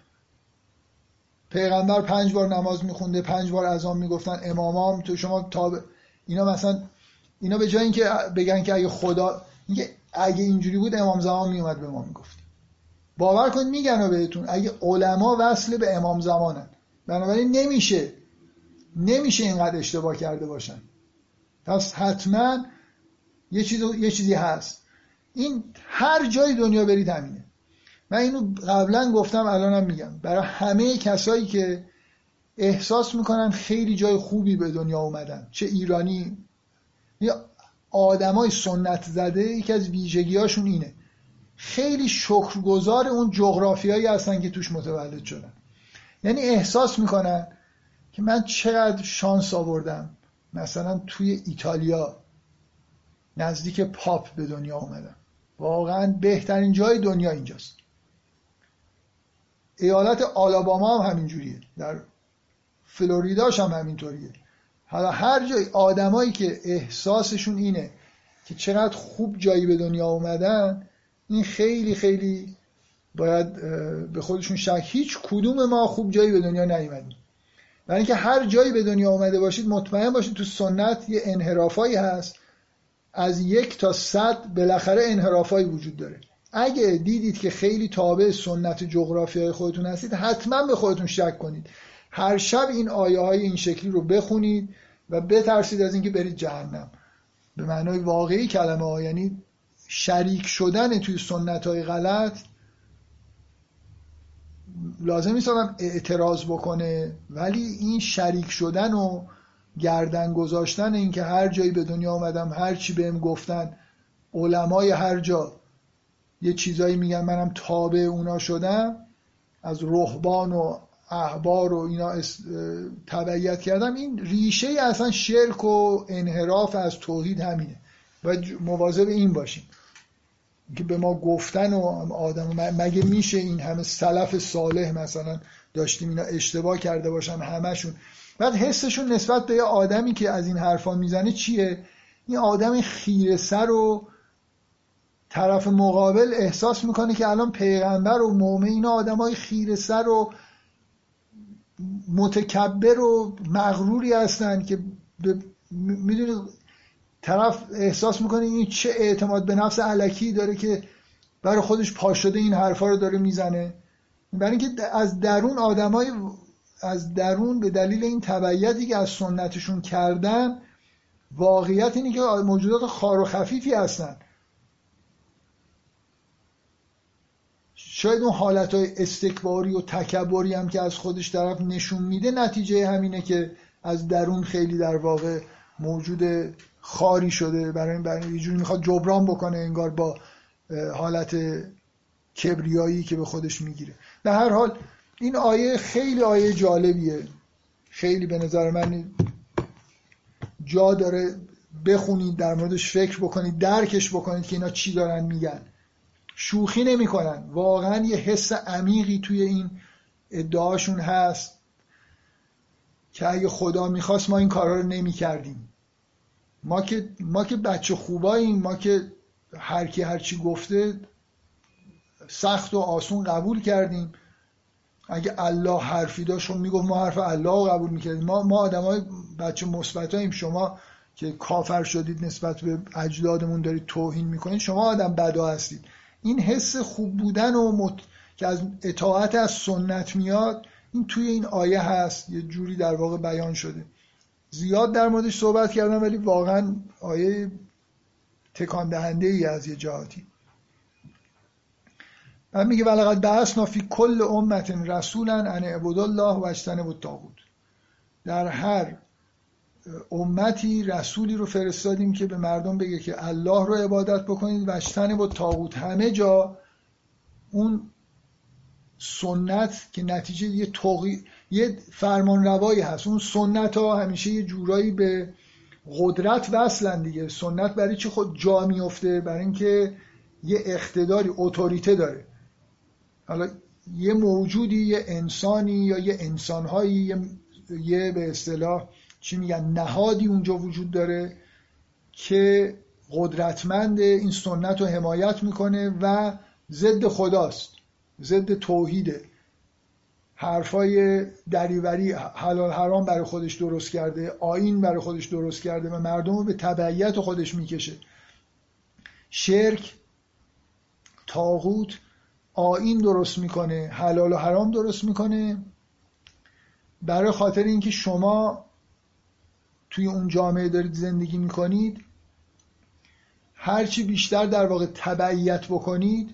پیغمبر پنج بار نماز میخونده پنج بار اذان می‌گفتن امامام تو شما تا اینا مثلا اینا به جای اینکه بگن که اگه خدا اگه اینجوری بود امام زمان میومد به ما می‌گفت. باور کنید میگن بهتون اگه علما وصل به امام زمانن. بنابراین نمیشه نمیشه اینقدر اشتباه کرده باشن. پس حتما یه, چیز یه چیزی هست. این هر جای دنیا برید همینه. من اینو قبلا گفتم الانم میگم. برای همه کسایی که احساس می‌کنن خیلی جای خوبی به دنیا اومدن چه ایرانی. یا آدمای سنت زده یکی از ویژگیهاشون اینه. خیلی شکرگزار اون جغرافیایی هستن که توش متولد شدن. یعنی احساس می‌کنن که من چقدر شانس آوردم. مثلا توی ایتالیا نزدیک پاپ به دنیا اومدم. واقعا بهترین جای دنیا اینجاست. ایالت آلاباما هم همینجوریه. در فلوریداش هم همینطوریه. حالا هر جای آدمایی که احساسشون اینه که چقدر خوب جایی به دنیا اومدن این خیلی خیلی باید به خودشون شک. هیچ کدوم ما خوب جایی به دنیا نیومدیم. برای اینکه هر جایی به دنیا اومده باشید مطمئن باشید تو سنت یه انحرافایی هست. از یک تا صد بالاخره انحرافایی وجود داره. اگه دیدید که خیلی تابع سنت جغرافیای خودتون هستید حتما به خودتون شک کنید. هر شب این آیه های این شکلی رو بخونید و بترسید از اینکه برید جهنم. به معنای واقعی کلمه ها یعنی شریک شدن توی سنت های غلط لازم نیست آدم اعتراض بکنه ولی این شریک شدن و گردن گذاشتن اینکه هر جایی به دنیا آمدم هر چی بهم گفتن علمای هر جا یه چیزایی میگن منم تابع اونا شدم. از رهبان و احبار و اینا تبعیت کردم. این ریشه اصلا شرک و انحراف از توحید همینه. باید مواظب این باشیم. که به ما گفتن و آدم مگه میشه این همه سلف صالح مثلا داشتیم اینا اشتباه کرده باشن همشون بعد حسشون نسبت به یه آدمی که از این حرفا می‌زنه چیه؟ این آدم خیره سر و طرف مقابل احساس می‌کنه که الان پیغمبر و مومن اینا آدم های خیره سر و متکبر و مغروری هستن که می‌دونی طرف احساس می‌کنه این چه اعتماد به نفس علکی داره که برای خودش پا شده این حرفا رو داره می‌زنه. برای اینکه از درون آدمای از درون به دلیل این تبعیتی که از سنتشون کردن واقعیت اینه که موجودات خار و خفیفی هستن. شاید اون حالت های استکباری و تکبری هم که از خودش طرف نشون میده نتیجه همینه که از درون خیلی در واقع موجود خاری شده. برای برای یه جوری می‌خواد جبران بکنه انگار با حالت کبریایی که به خودش می‌گیره. در هر حال این آیه خیلی آیه جالبیه. خیلی به نظر من جا داره بخونید در موردش فکر بکنید درکش بکنید که اینا چی دارن میگن. شوخی نمی‌کنن. واقعا یه حس عمیقی توی این ادعاشون هست که اگه خدا می‌خواست ما این کارا رو نمی‌کردیم. ما که ما که بچه خوباییم ما که هر کی هر چی گفته سخت و آسون قبول کردیم. اگه الله حرفی داشت خب می‌گفت ما حرف الله رو قبول می‌کردیم. ما ما آدمای بچه مثبتاییم. شما که کافر شدید نسبت به اجدادمون دارید توهین می‌کنید شما آدم بدا هستید. این حس خوب بودن و مت... که از اطاعت از سنت میاد این توی این آیه هست یه جوری در واقع بیان شده. زیاد در موردش صحبت کردم ولی واقعا آیه تکان دهنده ای از یه جهاتی. بعد میگه ولقد بعثنا فی کل امت رسولا ان اعبدوا الله و اجتنبوا الطاغوت. در هر امتی رسولی رو فرستادیم که به مردم بگه که الله رو عبادت بکنید و اجتنبوا الطاغوت همه جا اون سنت که نتیجه یه توقی یه فرمان روایی هست. اون سنت ها همیشه یه جورایی به قدرت وصلن دیگه. سنت برای چی خود جا میفته برای اینکه یه اقتداری اتوریته داره. حالا یه موجودی یه انسانی یا یه انسانهایی یه, یه به اصطلاح چی میگن نهادی اونجا وجود داره که قدرتمند این سنت رو حمایت می‌کنه و ضد خداست ضد توحیده. حرفای دریوری حلال حرام برای خودش درست کرده آین برای خودش درست کرده و مردم رو به تبعیت خودش می‌کشه. شرک تاغوت آین درست می‌کنه حلال و حرام درست می‌کنه. برای خاطر اینکه شما توی اون جامعه دارید زندگی می‌کنید هرچی بیشتر در واقع تبعیت بکنید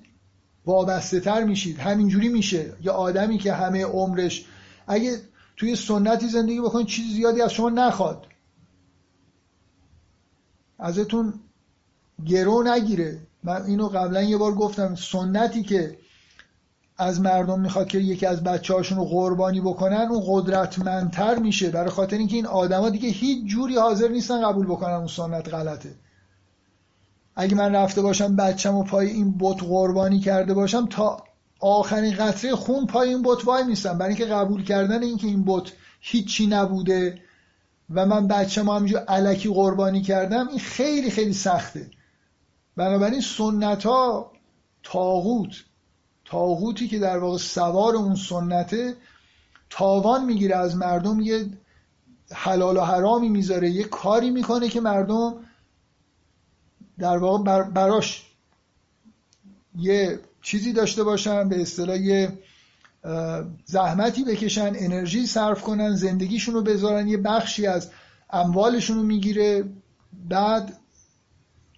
وابسته تر میشید. همینجوری میشه. یه آدمی که همه عمرش اگه توی سنتی زندگی بکنید چیز زیادی از شما نخواد. ازتون گرو نگیره. من اینو قبلا یه بار گفتم. سنتی که از مردم می‌خواد که یکی از بچه هاشون رو قربانی بکنن اون قدرتمندتر میشه. برای خاطر اینکه این آدما دیگه هیچ جوری حاضر نیستن قبول بکنن اون سنت غلطه. اگه من رفته باشم بچم و پای این بت قربانی کرده باشم تا آخرین قطره خون پای این بت وای میستم. برای اینکه قبول کردن اینکه این بت هیچی نبوده و من بچم همینجور علکی قربانی کردم این خیلی خیلی سخته. بنابراین سنت ها تاغوت. تاغوتی که در واقع سوار اون سنته تاوان می‌گیره از مردم یه حلال و حرامی می‌ذاره یه کاری می‌کنه که مردم در واقع براش یه چیزی داشته باشن به اصطلاح یه زحمتی بکشن انرژی صرف کنن زندگیشون رو بذارن یه بخشی از اموالشون رو می‌گیره بعد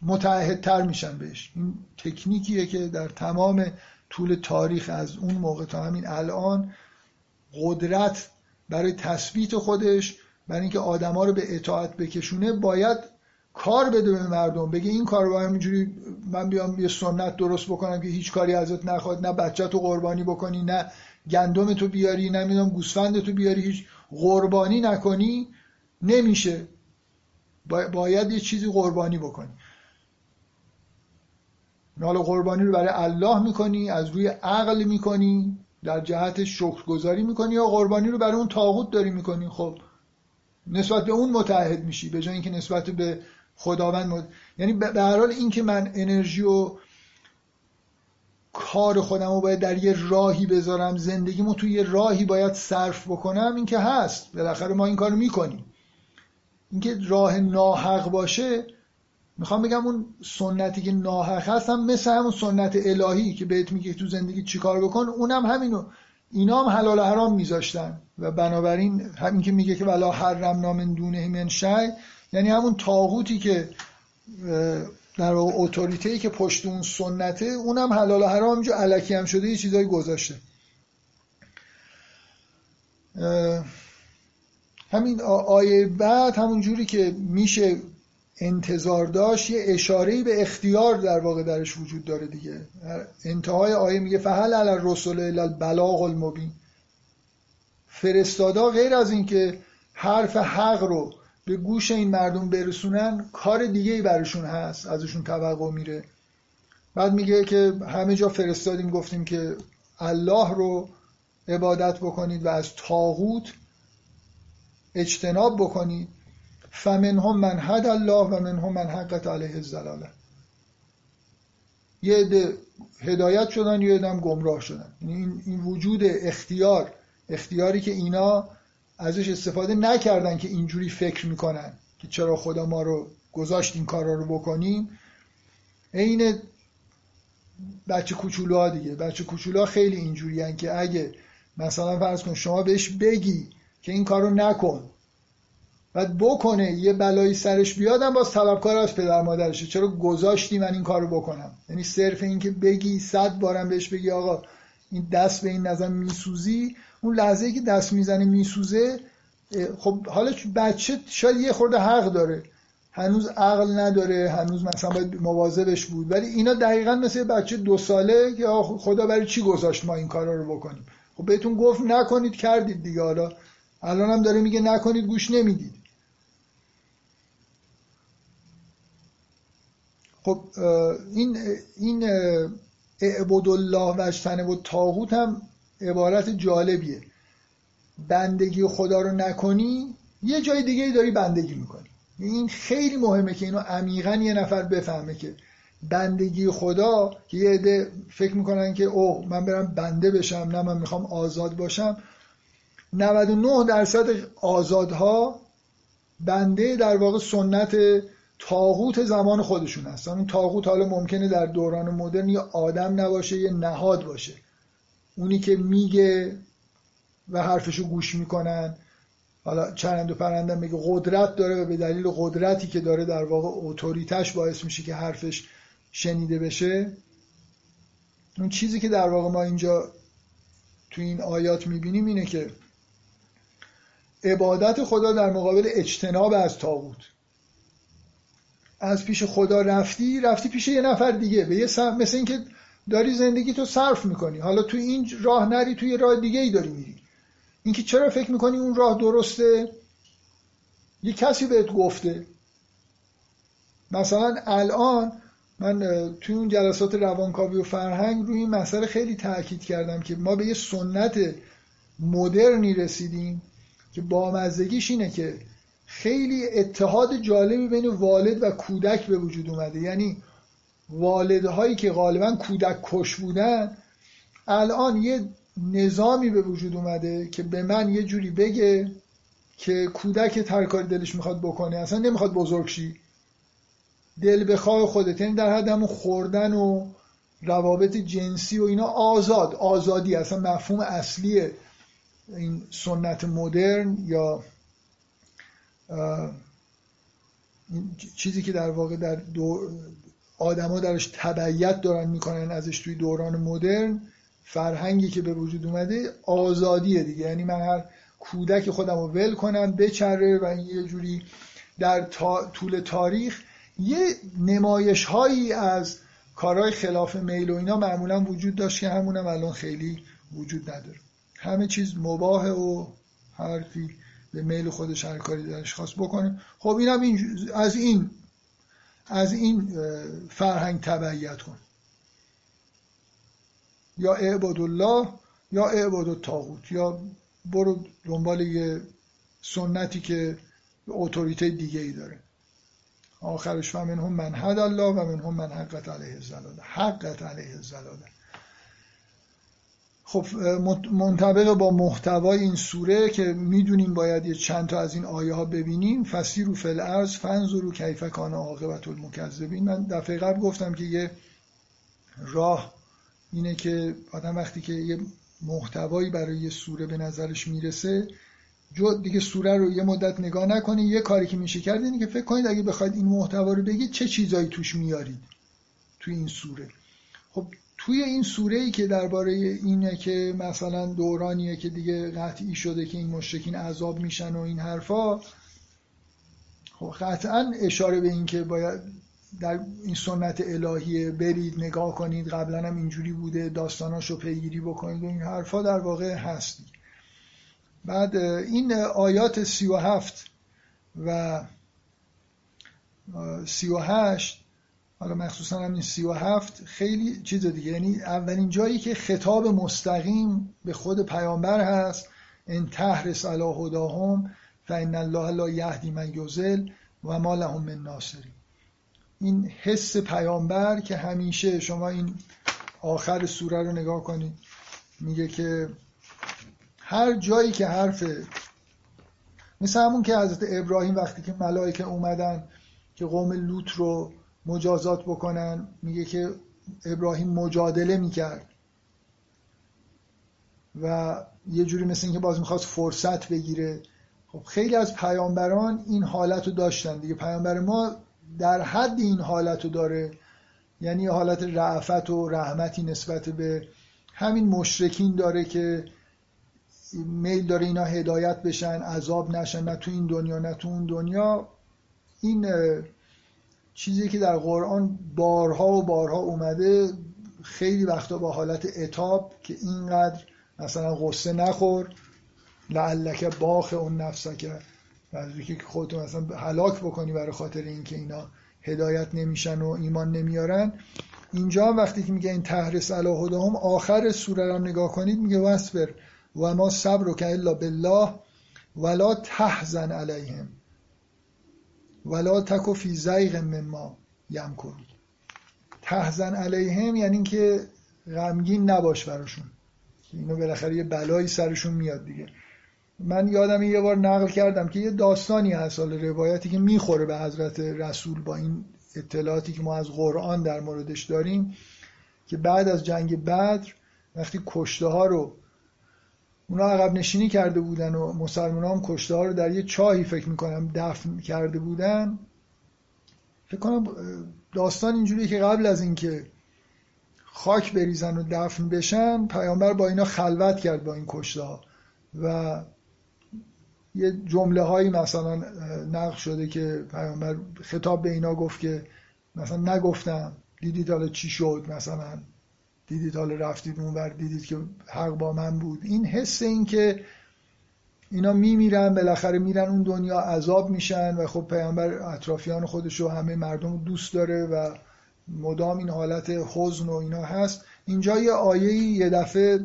متعهدتر میشن بهش. این تکنیکیه که در تمام طول تاریخ از اون موقع تا همین الان قدرت برای تثبیت خودش برای اینکه آدما رو به اطاعت بکشونه باید کار بده به مردم. بگه این کار رو همینجوری من بیام یه سنت درست بکنم که هیچ کاری ازت نخواد نه بچه تو قربانی بکنی نه گندم تو بیاری نمی‌دونم گوسفند تو بیاری. هیچ قربانی نکنی نمیشه. باید یه چیزی قربانی بکنی. حالا قربانی رو برای الله می‌کنی از روی عقل می‌کنی در جهت شکرگزاری می‌کنی یا قربانی رو برای اون تاغوت داری می‌کنی؟ خب نسبت به اون متحد میشی به جای اینکه نسبت به خداوند مد... یعنی به هر حال اینکه من انرژی و کار خودم رو باید در یه راهی بذارم زندگیمو توی یه راهی باید صرف بکنم این که هست. بالاخره ما این کارو می‌کنیم. اینکه راه ناحق باشه می‌خوام بگم اون سنتی که ناحق هست هم مثل همون سنت الهی که بهت میگه تو زندگی چیکار بکن اونم همینو. اینا هم حلال و حرام میذاشتن. و بنابراین همین که میگه که ولا حرم نام دونه من شی یعنی همون تاغوتی که در اتوریته که پشت اون سنته اونم حلال و حرام اینجا علکی هم شده یه چیزایی گذاشته. همین آیه بعد همون جوری که میشه انتظار داشت یه اشاره به اختیار در واقع درش وجود داره دیگه. انتهای آیه میگه فهل علی الرسول الا البلاغ المبین. فرستادا غیر از اینکه حرف حق رو به گوش این مردم برسونن کار دیگه ای برشون هست ازشون توقع میره. بعد میگه که همه جا فرستادیم گفتیم که الله رو عبادت بکنید و از تاغوت اجتناب بکنید. فمنهم من هد الله و منهم من حقت علیه الزلاله یه عده هدایت شدن یه عده گمراه شدن. یعنی این, این وجود اختیار اختیاری که اینا ازش استفاده نکردن که اینجوری فکر می‌کنن که چرا خدا ما رو گذاشت این کارا رو بکنیم عین بچه کوچولوها دیگه. بچه کوچولوها خیلی اینجوری که اگه مثلا فرض کن شما بهش بگی که این کارو نکن بعد بکنه یه بلایی سرش بیادم باز طلبکار از پدر مادرشه. چرا گذاشتی من این کارو بکنم؟ یعنی صرف این که بگی صد بارم بهش بگی آقا این دست به این نظر میسوزی. اون لحظه که دست می‌زنه میسوزه خب حالا بچه شاید یه خورده حق داره. هنوز عقل نداره هنوز مثلا باید مواظبش بود. ولی اینا دقیقا مثل بچه دو ساله که خدا برای چی گذاشت ما این کارا رو بکنیم؟ خب بهتون گفت نکنید کردید دیگه حالا. الان هم داره میگه نکنید گوش نمی‌دید. خب این این اعبد الله و اجتنب و تاغوت هم عبارت جالبیه. بندگی خدا رو نکنی یه جای دیگه داری بندگی می‌کنی. این خیلی مهمه که اینو عمیقا یه نفر بفهمه که بندگی خدا که یه عده فکر می‌کنن که اوه من برم بنده بشم نه من می‌خوام آزاد باشم. 99 درصد آزادها بنده در واقع سنت تاغوت زمان خودشون هستن اون تاغوت حالا ممکنه در دوران مدرن یه آدم نباشه یه نهاد باشه. اونی که میگه و حرفشو گوش می‌کنن حالا چرند و پرندم میگه قدرت داره و به دلیل قدرتی که داره در واقع اتوریتش باعث میشه که حرفش شنیده بشه اون چیزی که در واقع ما اینجا تو این آیات می‌بینیم اینه که عبادت خدا در مقابل اجتناب از تاغوت. از پیش خدا رفتی رفتی پیش یه نفر دیگه. به یه مثل اینکه داری زندگی تو صرف می‌کنی. حالا تو این راه نری توی راه دیگه ای داری میری. اینکه چرا فکر می‌کنی اون راه درسته؟ یه کسی بهت گفته. مثلا الان من توی اون جلسات روانکاوی و فرهنگ روی این مسئله خیلی تاکید کردم که ما به یه سنت مدرنی رسیدیم که بامزدگیش اینه که خیلی اتحاد جالبی بین والد و کودک به وجود اومده. یعنی والدهایی که غالبا کودک کش بودن الان یه نظامی به وجود اومده که به من یه جوری بگه که کودک هر کاری دلش می‌خواد بکنه. اصلا نمی‌خواد بزرگ شی. دل بخواه خودت. یعنی در حد همون خوردن و روابط جنسی و اینا آزاد آزادی. اصلا مفهوم اصلی این سنت مدرن یا چیزی که در واقع در دو آدما درش تبعیت دارن می‌کنن ازش توی دوران مدرن فرهنگی که به وجود اومده آزادیه دیگه. یعنی من هر کودک خودم رو ول کنم بچره و یه جوری در طول تاریخ یه نمایش هایی از کارهای خلاف میل و اینا معمولا وجود داشت که همونم الان خیلی وجود نداره. همه چیز مباهه و حرفی به میل خودش هر کاری درش خواست بکنه. خب اینم این از این از این فرهنگ تبعیت کن. یا اعباد الله یا اعباد الطاغوت یا برو دنبال یه سنتی که اتوریته دیگه ای داره. آخرش و هم من حد الله و هم من حقت علیه الزلاله حقت علیه الزلاله خب منطبق با محتوای این سوره که می‌دونیم باید یه چند تا از این آیه ها ببینیم. فسیرو فل ارز فنظرو کیف کان عاقبت المکذبین. من دفعه قبل گفتم که یه راه اینه که آدم وقتی که یه محتوایی برای یه سوره به نظرش می‌رسه جو دیگه سوره رو یه مدت نگاه نکنید یه کاری که میشه کرد اینه که فکر کنید اگه بخواید این محتوا رو بگید چه چیزایی توش میارید توی این سوره. خب توی این سوره ای که درباره اینه که مثلا دورانیه که دیگه قطعی شده که این مشرکین عذاب میشن و این حرفا خب قطعا اشاره به این که باید در این سنت الهیه برید نگاه کنید قبلا هم اینجوری بوده داستاناشو پیگیری بکنید و این حرفا در واقع هست. بعد این آیات سی و هفت و سی و هشت حالا مخصوصا همین سی و هفت خیلی چیز دیگه. یعنی اولین جایی که خطاب مستقیم به خود پیامبر هست ان تحرس علی هداهم فان الله لا یهدی من یضل و ما لهم من ناصرین. این حس پیامبر که همیشه شما این آخر سوره رو نگاه کنید میگه که هر جایی که حرف مثل همون که حضرت ابراهیم وقتی که ملائکه اومدن که قوم لوط رو مجازات بکنن. میگه که ابراهیم مجادله می‌کرد. و یه جوری مثل اینکه باز می‌خواست فرصت بگیره. خب خیلی از پیامبران این حالت رو داشتن. دیگه پیامبر ما در حد این حالت رو داره. یعنی حالت رعفت و رحمتی نسبت به همین مشرکین داره که میل داره اینا هدایت بشن عذاب نشن. نه تو این دنیا نه تو اون دنیا. این چیزی که در قرآن بارها و بارها اومده خیلی وقتا با حالت اتاب که اینقدر مثلا غصه نخور لعلک باخ اون نفسکه که خودتون مثلا هلاک بکنی برای خاطر اینکه اینا هدایت نمیشن و ایمان نمیارن. اینجا وقتی که میگه این تحرس علی هداهم آخر سوره رو نگاه کنید میگه واسبر و ما صبر که الا بالله ولا تحزن علیهم. ولا تکو فی زیغ مما کنید تحزن علیهم یعنی اینکه غمگین نباش براشون. اینو بالاخره یه بلایی سرشون میاد دیگه. من یادم یه بار نقل کردم که یه داستانی هست حالا روایتی که می‌خوره به حضرت رسول با این اطلاعاتی که ما از قرآن در موردش داریم که بعد از جنگ بدر وقتی کشته ها رو اونا عقب نشینی کرده بودن و مسلمان هم کشته رو در یه چاهی فکر می‌کنم دفن کرده بودن. فکر کنم داستان اینجوریه که قبل از اینکه خاک بریزن و دفن بشن پیامبر با اینا خلوت کرد با این کشته و یه جمله هایی مثلا نقل شده که پیامبر خطاب به اینا گفت که مثلا نگفتم دیدید حالا چی شد مثلا؟ دیدید حالا رفتید اونور دیدید که حق با من بود. این حس این که اینا میمیرن بالاخره میرن اون دنیا عذاب میشن و خب پیامبر اطرافیان خودش و همه مردم دوست داره و مدام این حالت حزن و اینا هست. اینجا یه آیه یه دفعه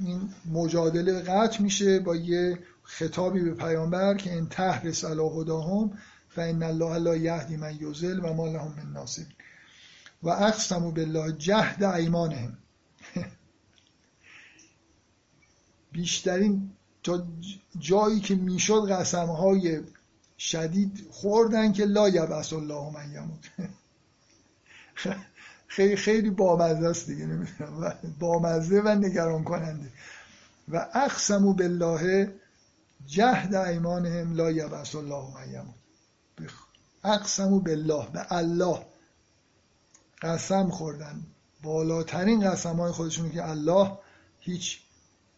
این مجادله قطع میشه با یه خطابی به پیامبر که این تحرس علی هداهم فان الله لا یهدی من یضل و ما لهم من ناصر و اقسموا بالله جهد ایمانهم. بیشترین تا جایی که می‌شد قسم های شدید خوردن که لا یبعث الله من <laughs> خیلی خیلی بامزه است دیگه نمی‌دونم. بامزه و نگران کننده و اقسمو بالله جهد ایمانهم لا یبعث الله من یموت. اقسمو بالله به الله. قسم خوردن. بالاترین قسم های خودشون که الله هیچ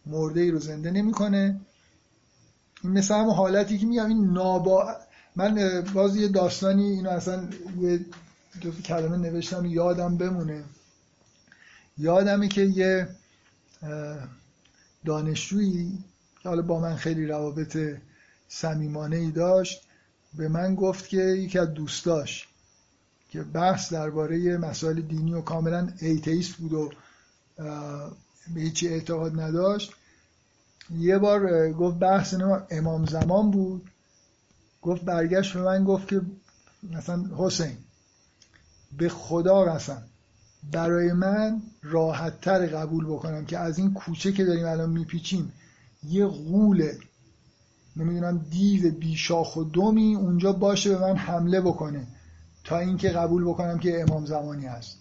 مرده ای رو زنده نمی‌کنه. این مثل همون حالتی که میگم این نابا من باز یه داستانی اینو اصلا یه دو کلمه نوشتم یادم بمونه. یادمه که یه دانشجویی که حالا با من خیلی روابط صمیمانه ای داشت به من گفت که یکی از دوستاش که بحث درباره مسائل دینی و کاملا ایتیست بود و به هیچی اعتقاد نداشت. یه بار گفت بحث امام زمان بود. گفت برگشت به من گفت که مثلا حسین به خدا قسم برای من راحت تر قبول بکنم که از این کوچه که داریم الان میپیچیم یه غوله نمی‌دونم دیو بیشاخ و دومی اونجا باشه به من حمله بکنه تا اینکه قبول بکنم که امام زمانی هست.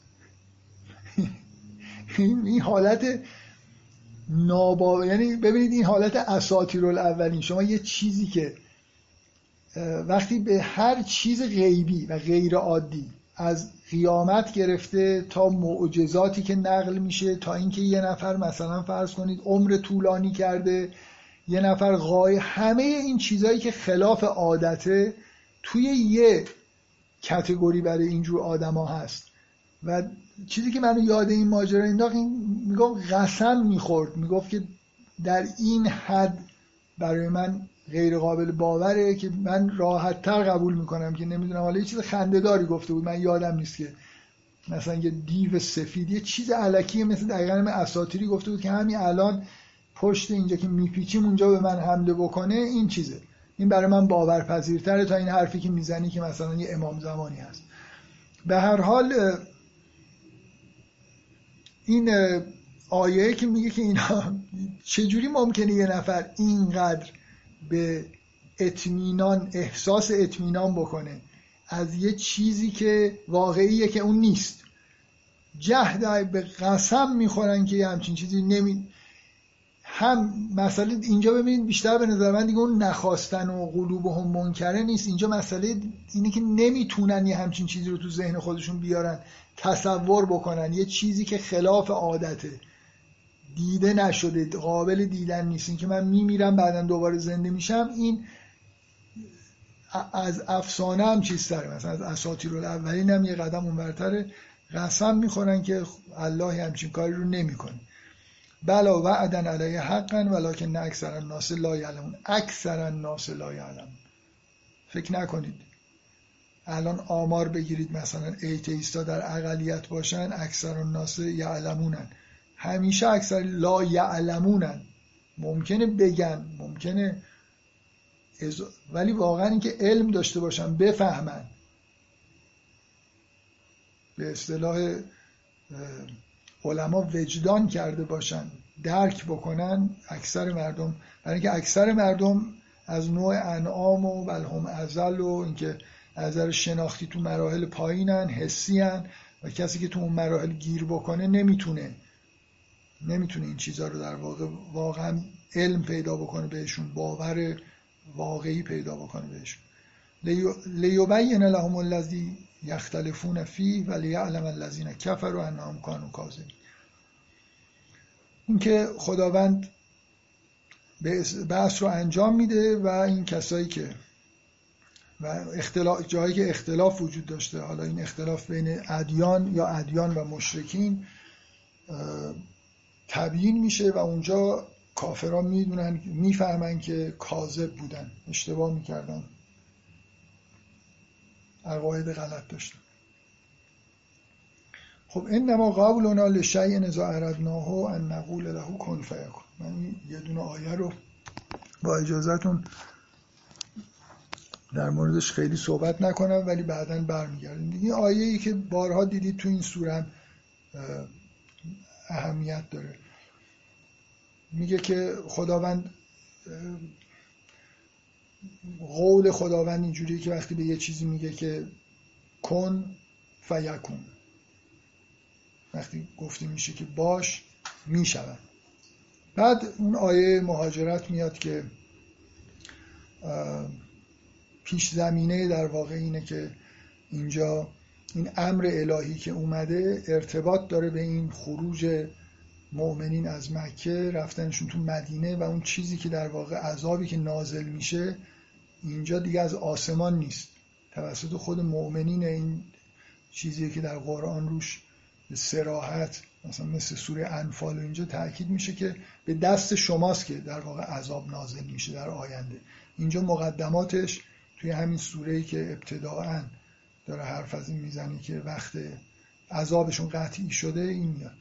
<laughs> این حالت نابا یعنی ببینید این حالت اساطیر الاولین شما یه چیزی که وقتی به هر چیز غیبی و غیر عادی از قیامت گرفته تا معجزاتی که نقل میشه تا اینکه یه نفر مثلا فرض کنید عمر طولانی کرده یه نفر غای همه این چیزهایی که خلاف عادته توی یه کتگوری برای اینجور آدما هست. و چیزی که منو یاد این ماجرا انداخت این می‌گفت قسم می‌خورد. می‌گفت که در این حد برای من غیر قابل باوره که من راحت تر قبول می‌کنم که نمی‌دونم حالا یه چیز خندهداری گفته بود. من یادم نیست که مثلا یه دیو سفید یه چیز علکی مثل دقیقا من اساتیری گفته بود که همین الان پشت اینجا که میپیچیم اونجا به من حمله بکنه این چیزه. این برای من باورپذیرتره تا این حرفی که می‌زنی که مثلا یه امام زمانی هست. به هر حال این آیه که میگه که اینا چجوری ممکنه یه نفر اینقدر به اطمینان احساس اطمینان بکنه از یه چیزی که واقعیه که اون نیست. جهد به قسم می‌خورن که یه همچین چیزی نمی هم مسئله اینجا ببینید بیشتر به نظر من دیگه اون نخواستن و قلوب هم منکره نیست. اینجا مسئله اینه که نمی‌تونن یه همچین چیزی رو تو ذهن خودشون بیارن. تصور بکنن. یه چیزی که خلاف عادته. دیده نشده. قابل دیدن نیست. این که من میمیرم بعدا دوباره زنده میشم. این از افسانه هم چیز تره. مثلا از اساطیر الاولین هم یه قدم اونورتره. قسم می‌خورن که الله همچین کاری رو نمی‌کنه. بلا وعدن علیه حقا ولکن اکثر الناس لا یعلمون. اکثر الناس لا یعلمون. فکر نکنید. الان آمار بگیرید مثلا ایتیستا در اقلیت باشن اکثر الناس یعلمونن. همیشه اکثر لا یعلمونن. ممکنه بگن ممکنه ولی واقعا اینکه علم داشته باشن بفهمن. به اصطلاح علما وجدان کرده باشن درک بکنن اکثر مردم. برای اینکه اکثر مردم از نوع انعام و بلهم ازل و اینکه از شناختی تو مراحل پایینن حسی هن و کسی که تو اون مراحل گیر بکنه نمی‌تونه نمی‌تونه این چیزها رو در واقع واقعا علم پیدا بکنه بهشون باور واقعی پیدا بکنه بهشون. لیبین لهم الذی یختلفون فیه و لیعلم الذین کفروا انهم کانوا کاذبین. اینکه خداوند بحث رو انجام میده و این کسایی که و اختلاف جایی که اختلاف وجود داشته حالا این اختلاف بین ادیان یا ادیان و مشرکین تبیین میشه و اونجا کافران می‌دونن می‌فهمن که کاذب بودن اشتباه می‌کردن. عقاید غلط داشتن. خب انما قولنا لشیء اذا اردناه ان نقول له کن فیکون. من یه دونه آیه رو با اجازهتون در موردش خیلی صحبت نکنم ولی بعدا برمیگردیم. این آیه ای که بارها دیدید تو این سوره اهمیت داره. میگه که خداوند قول خداوند اینجوری که وقتی به یه چیزی میگه که کن فیکون. وقتی گفته میشه که باش می‌شود بعد اون آیه مهاجرت میاد که پیش زمینه در واقع اینه که اینجا این امر الهی که اومده ارتباط داره به این خروج مؤمنین از مکه رفتنشون تو مدینه و اون چیزی که در واقع عذابی که نازل میشه اینجا دیگه از آسمان نیست. توسط خود مؤمنین این چیزی که در قرآن روش به سراحت مثلا مثل سوره انفال اینجا تاکید میشه که به دست شماست که در واقع عذاب نازل میشه در آینده. اینجا مقدماتش توی همین سوره ای که ابتداعا داره حرف از این می‌زنی که وقت عذابشون قطعی شده این میاد.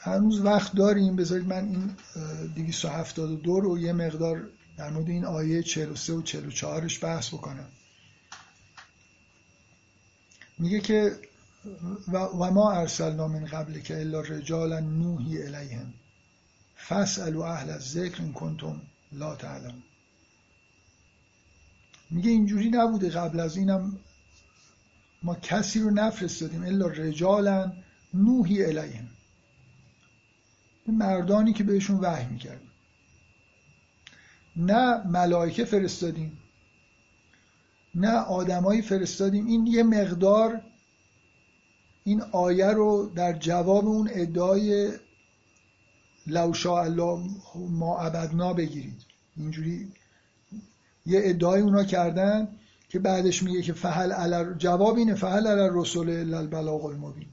هنوز وقت داریم. بذارید من این 272 رو یه مقدار در مورد این آیه 43 و 44ش بحث بکنم. میگه که و ما ارسلنا من قبل که الا رجالا نوحی الیهم. فاسالوا اهل الذکر ان کنتم لا تعلم میگه اینجوری نبوده قبل از اینم ما کسی رو نفرستادیم الا رجالا نوحی الیهم. مردانی که بهشون وحی می‌کردیم نه ملائکه فرستادیم نه آدمایی فرستادیم. این یه مقدار این آیه رو در جواب اون ادعای لو الله ما عبدنا بگیرید. اینجوری یه ادعای اونا کردن که بعدش میگه که فهل علر جواب اینه فهل علر رسول البلاغ المبین.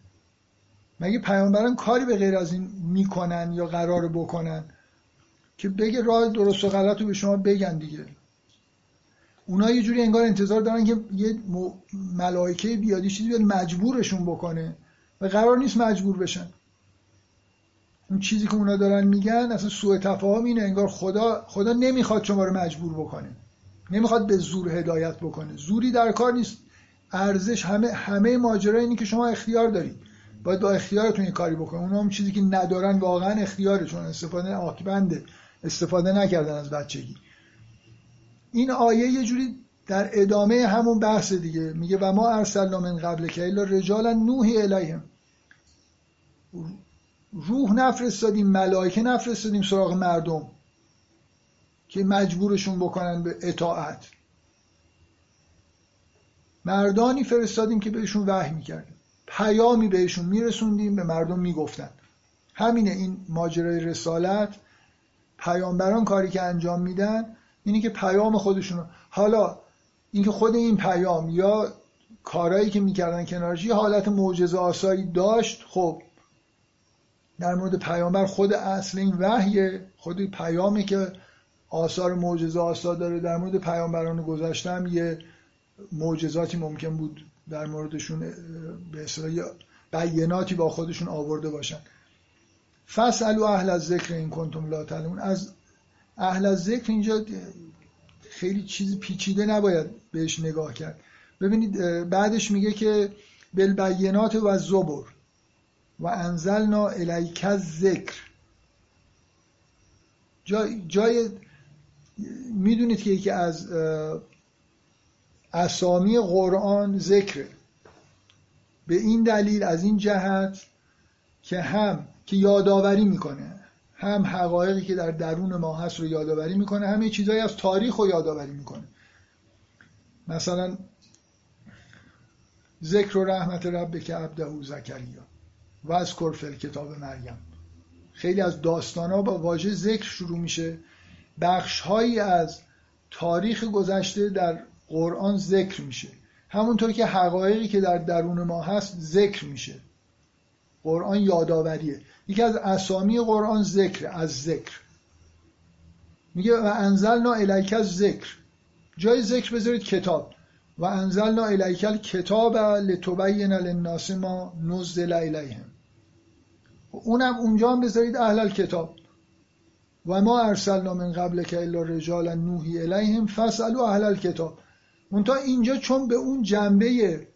مگه پیامبران کاری به غیر از این می‌کنن یا قرار بکنن که بگه راه درست و غلط رو به شما بگن دیگه؟ اونا یه جوری انگار انتظار دارن که یه ملائکه بیادی چیزی بیاد مجبورشون بکنه و قرار نیست مجبور بشن. اون چیزی که اونا دارن میگن اصلا سوء تفاهم اینه. انگار خدا خدا نمی‌خواد شما رو مجبور بکنه. نمی‌خواد به زور هدایت بکنه. زوری در کار نیست. ارزش همه همه ماجرا اینه که شما اختیار دارید. باید با اختیارتون یه کاری بکنید. اونا هم چیزی که ندارن واقعا اختیاره چون استفاده آکبنده استفاده نکردن از بچگی. این آیه یه جوری در ادامه همون بحث دیگه. میگه و ما ارسلنا من قبل که الا رجالا نوحی الیهم. روح نفرستادیم ملائکه نفرستادیم سراغ مردم. که مجبورشون بکنن به اطاعت. مردانی فرستادیم که بهشون وحی می‌کردیم. پیامی بهشون میرسوندیم به مردم می‌گفتن. همینه این ماجرای رسالت. پیامبران کاری که انجام میدن اینه که پیام خودشون حالا اینکه خود این پیام یا کارهایی که می‌کردن کنارش یه حالت معجزه آسایی داشت. خب در مورد پیامبر خود اصل این وحیه خود پیامی که آثار معجزه آسا داره. در مورد پیامبران گذشتم یه معجزاتی ممکن بود در موردشون به اصطلاح بیناتی با خودشون آورده باشن. فسالو اهل از ذکر این کنتم لا تعلمون. از اهل از ذکر اینجا خیلی چیز پیچیده نباید بهش نگاه کرد. ببینید بعدش میگه که بالبینات و زبر و انزلنا الیک ذکر جای, جای می‌دونید که یکی از اسامی قرآن ذکره. به این دلیل از این جهت که هم که یادآوری می‌کنه هم حقایقی که در درون ما هست رو یادآوری می‌کنه هم یه چیزایی از تاریخ رو یادآوری می‌کنه. مثلا ذکر و رحمت رب که عبده زکریا و از کرفل کتاب مریم. خیلی از داستان ها با واژه ذکر شروع میشه. بخش هایی از تاریخ گذشته در قرآن ذکر میشه. همونطور که حقایقی که در درون ما هست ذکر میشه. قرآن یادآوریه. یکی از اسامی قرآن ذکر از ذکر. میگه و انزلنا الیک از ذکر جای ذکر بذارید کتاب. و انزلنا الیک کتاب لتبین للناس ما نزل الیهم. اونم اونجا هم بذارید اهل کتاب و ما ارسلنا من قبل که الا رجالا نوحی الیهم فاسالو اهل کتاب منتها اینجا چون به اون جنبه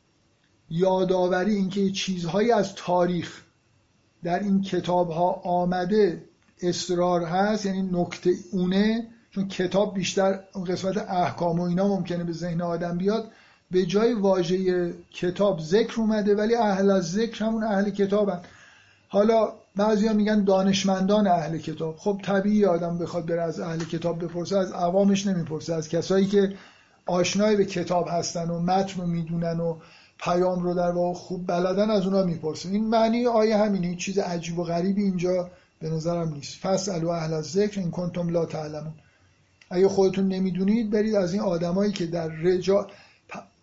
یادآوری اینکه چیزهایی از تاریخ در این کتاب ها آمده اصرار هست یعنی نکته اونه چون کتاب بیشتر اون قسمت احکام و اینا ممکنه به ذهن آدم بیاد به جای واژه کتاب ذکر اومده ولی اهل از ذکر همون اهل کتابن. حالا بعضیا میگن دانشمندان اهل کتاب. خب طبیعی آدم بخواد بره از اهل کتاب بپرسه از عوامش نمی‌پرسه از کسایی که آشنای به کتاب هستن و متن رو می‌دونن و پیام رو در واقع خوب بلدن از اونا می‌پرسن این معنی آیه همینه چیز عجیب و غریبی اینجا به نظرم نیست. فصل و اهل ذکر این کنتم لا تعلمون. اگه خودتون نمی‌دونید برید از این آدمایی که در رجا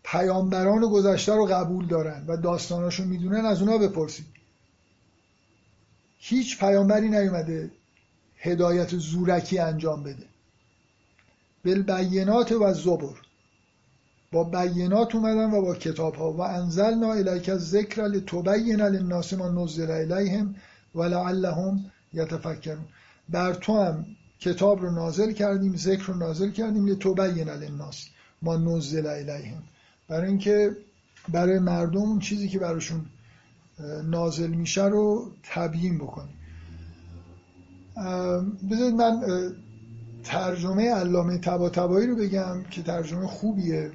پیامبران گذشته رو قبول دارن و داستاناشو می‌دونن از اونا بپرسید. هیچ پیامبری نیومده هدایت زورکی انجام بده. بالبینات و زبر با بینات اومدن و با کتاب ها و انزلنا الیک ذکر لتبین للناس ما نزل الیهم ولعلهم یتفکرون. بر تو هم کتاب رو نازل کردیم ذکر رو نازل کردیم لتبین للناس ما نزل الیهم. برای اینکه برای مردم اون چیزی که براشون نازل میشه رو تبیین بکنیم. بذارید من ترجمه علامه تبا رو بگم که ترجمه خوبیه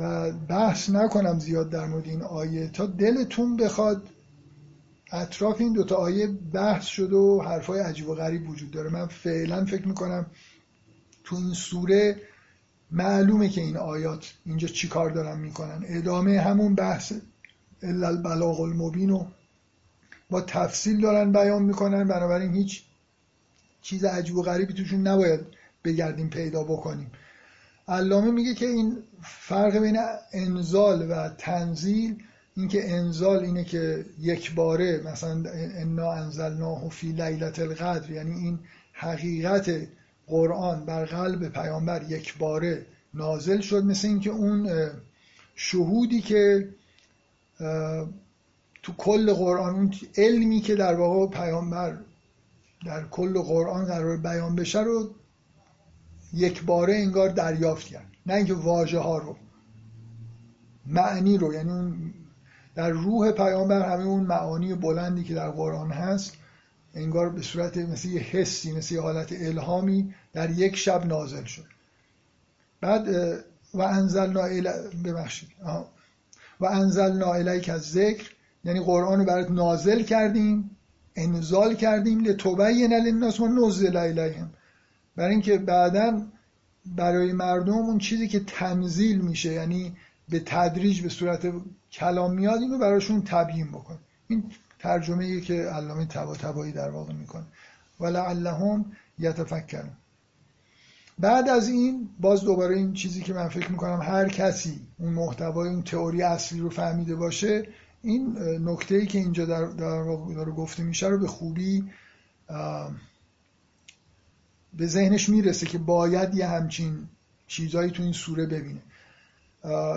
و بحث نکنم زیاد در مورد این آیه. تا دلتون بخواد اطراف این دوتا آیه بحث شده و حرفای عجیب و غریب وجود داره. من فعلا فکر می‌کنم تو این سوره معلومه که این آیات اینجا چی کار دارن می‌کنن. ادامه همون بحث الا البلاغ المبین رو با تفصیل دارن بیان می‌کنن بنابراین هیچ چیز عجیب و غریبی توشون نباید بگردیم پیدا بکنیم. علامه میگه که این فرق بین انزال و تنزیل اینکه انزال اینه که یک باره مثلا انا انزلناه فی لیلت القدر یعنی این حقیقت قرآن بر قلب پیامبر یک باره نازل شد مثل اینکه اون شهودی که تو کل قرآن اون علمی که در واقع پیامبر در کل قرآن قرار بیان بشه رو یک باره انگار دریافت کرد. نه اینکه واژه ها رو معنی رو. یعنی در روح پیامبر همه اون معانی بلندی که در قرآن هست انگار به صورت مثل یه حسی مثل یه حالت الهامی در یک شب نازل شد. بعد و انزلنا ببخشید. و انزلنا الیک از ذکر یعنی قرآن رو برات نازل کردیم انزال کردیم لتبین للناس و نزل الیهم. برای اینکه بعدا برای مردم اون چیزی که تنزیل میشه یعنی به تدریج به صورت کلام میاد اینو براشون تبیین بکن. این ترجمه ای که علامه تبا در واقع می‌کنه. ولعلهم یتفکرون. بعد از این باز دوباره این چیزی که من فکر می‌کنم هر کسی اون محتوای اون تئوری اصلی رو فهمیده باشه این نکته ای که اینجا در, در داره گفته میشه رو به خوبی به ذهنش می‌رسه که باید یه همچین چیزایی تو این سوره ببینه.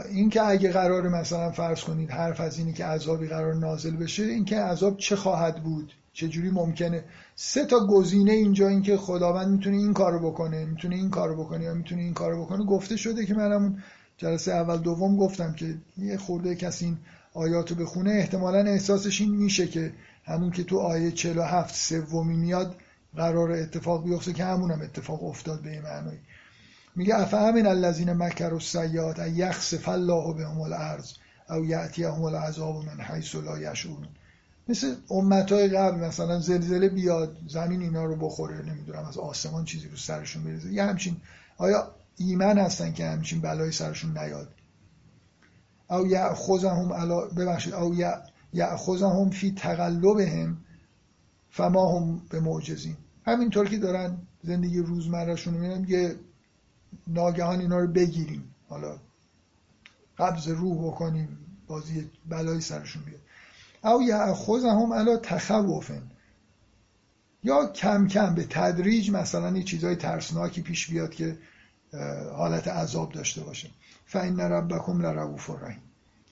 این که اگه قرار مثلا فرض کنید حرف از اینی که عذابی قرار نازل بشه این که عذاب چه خواهد بود؟ چجوری ممکنه؟ سه تا گزینه اینجا این که خداوند می‌تونه این کارو بکنه می‌تونه این کارو بکنه یا می‌تونه این کارو بکنه گفته شده که من همون جلسه اول دوم گفتم که یه خورده کسی این آیاتو بخونه احتمالا احساسش این میشه که همون که تو آیه 47 سومی میاد قرار اتفاق بیفته که همون هم اتفاق افتاد به معنی میگه افهمن الذین مکروا السیئات ان یخسف الله بهم الارض او یاتیهم العذاب من حیث لا یشعرون. مثل امتهای قبل مثلا زلزله بیاد زمین اینا رو بخوره نمی‌دونم از آسمان چیزی رو سرشون بریزه. یه همچین آیا ایمن هستن که همچین بلایی سرشون نیاد؟ او یأخذهم علا ببخشید او یأخذهم فی تقلبهم فما هم به معجزین. همینطور که دارن زندگی روزمرهشون میرن یه ناگهان اینا رو بگیریم. حالا قبض روح بکنیم بازی بلایی سرشون بیاد. او هم علا تخوفن یا کم کم به تدریج مثلا یه چیزای ترسناکی پیش بیاد که حالت عذاب داشته باشه. فین ربکم لرؤوف الرحیم.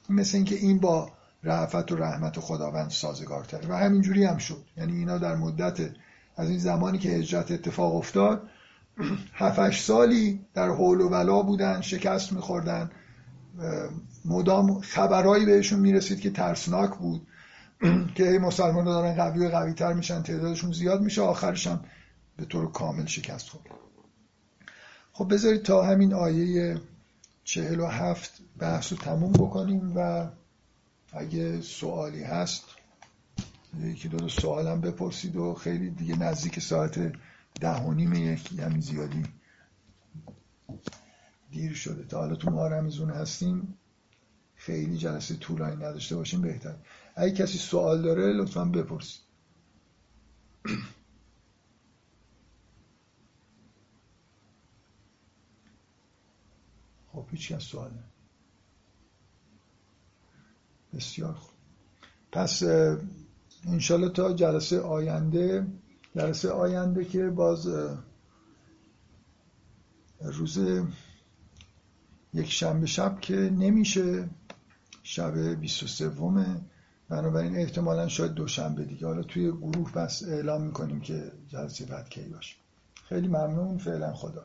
مثل اینکه این با رعفت و رحمت و خداوند سازگارتره. و همینجوری هم شد. یعنی اینا در مدت از این زمانی که هجرت اتفاق افتاد <clears throat> هفتش سالی در حول و ولا بودن شکست میخوردن. مدام خبرهایی بهشون می‌رسید که ترسناک بود. که مسلمان دارن قوی و قوی تر میشن تعدادشون زیاد میشه آخرش هم به طور کامل شکست خورد. خب بذارید تا همین آیه چهل و هفت بحث رو تموم بکنیم و اگه سوالی هست یکی دو, سوالم بپرسید و خیلی دیگه نزدیک ساعت ده و نیم یکی همین زیادی دیر شده. تا حالا تو ماه رمزون هستیم. خیلی جلسه طولانی نداشته باشیم بهتر اگه کسی سوال داره لطفا بپرسید. خب هیچ کس سوال بسیار خوب. پس انشالله تا جلسه آینده جلسه آینده که باز روز یک شنبه شب که نمیشه شب 23 بنابراین احتمالا شاید دوشنبه دیگه. حالا توی گروه بس اعلام می‌کنیم که جلسه بعد کی باشه. خیلی ممنون. فعلا خدا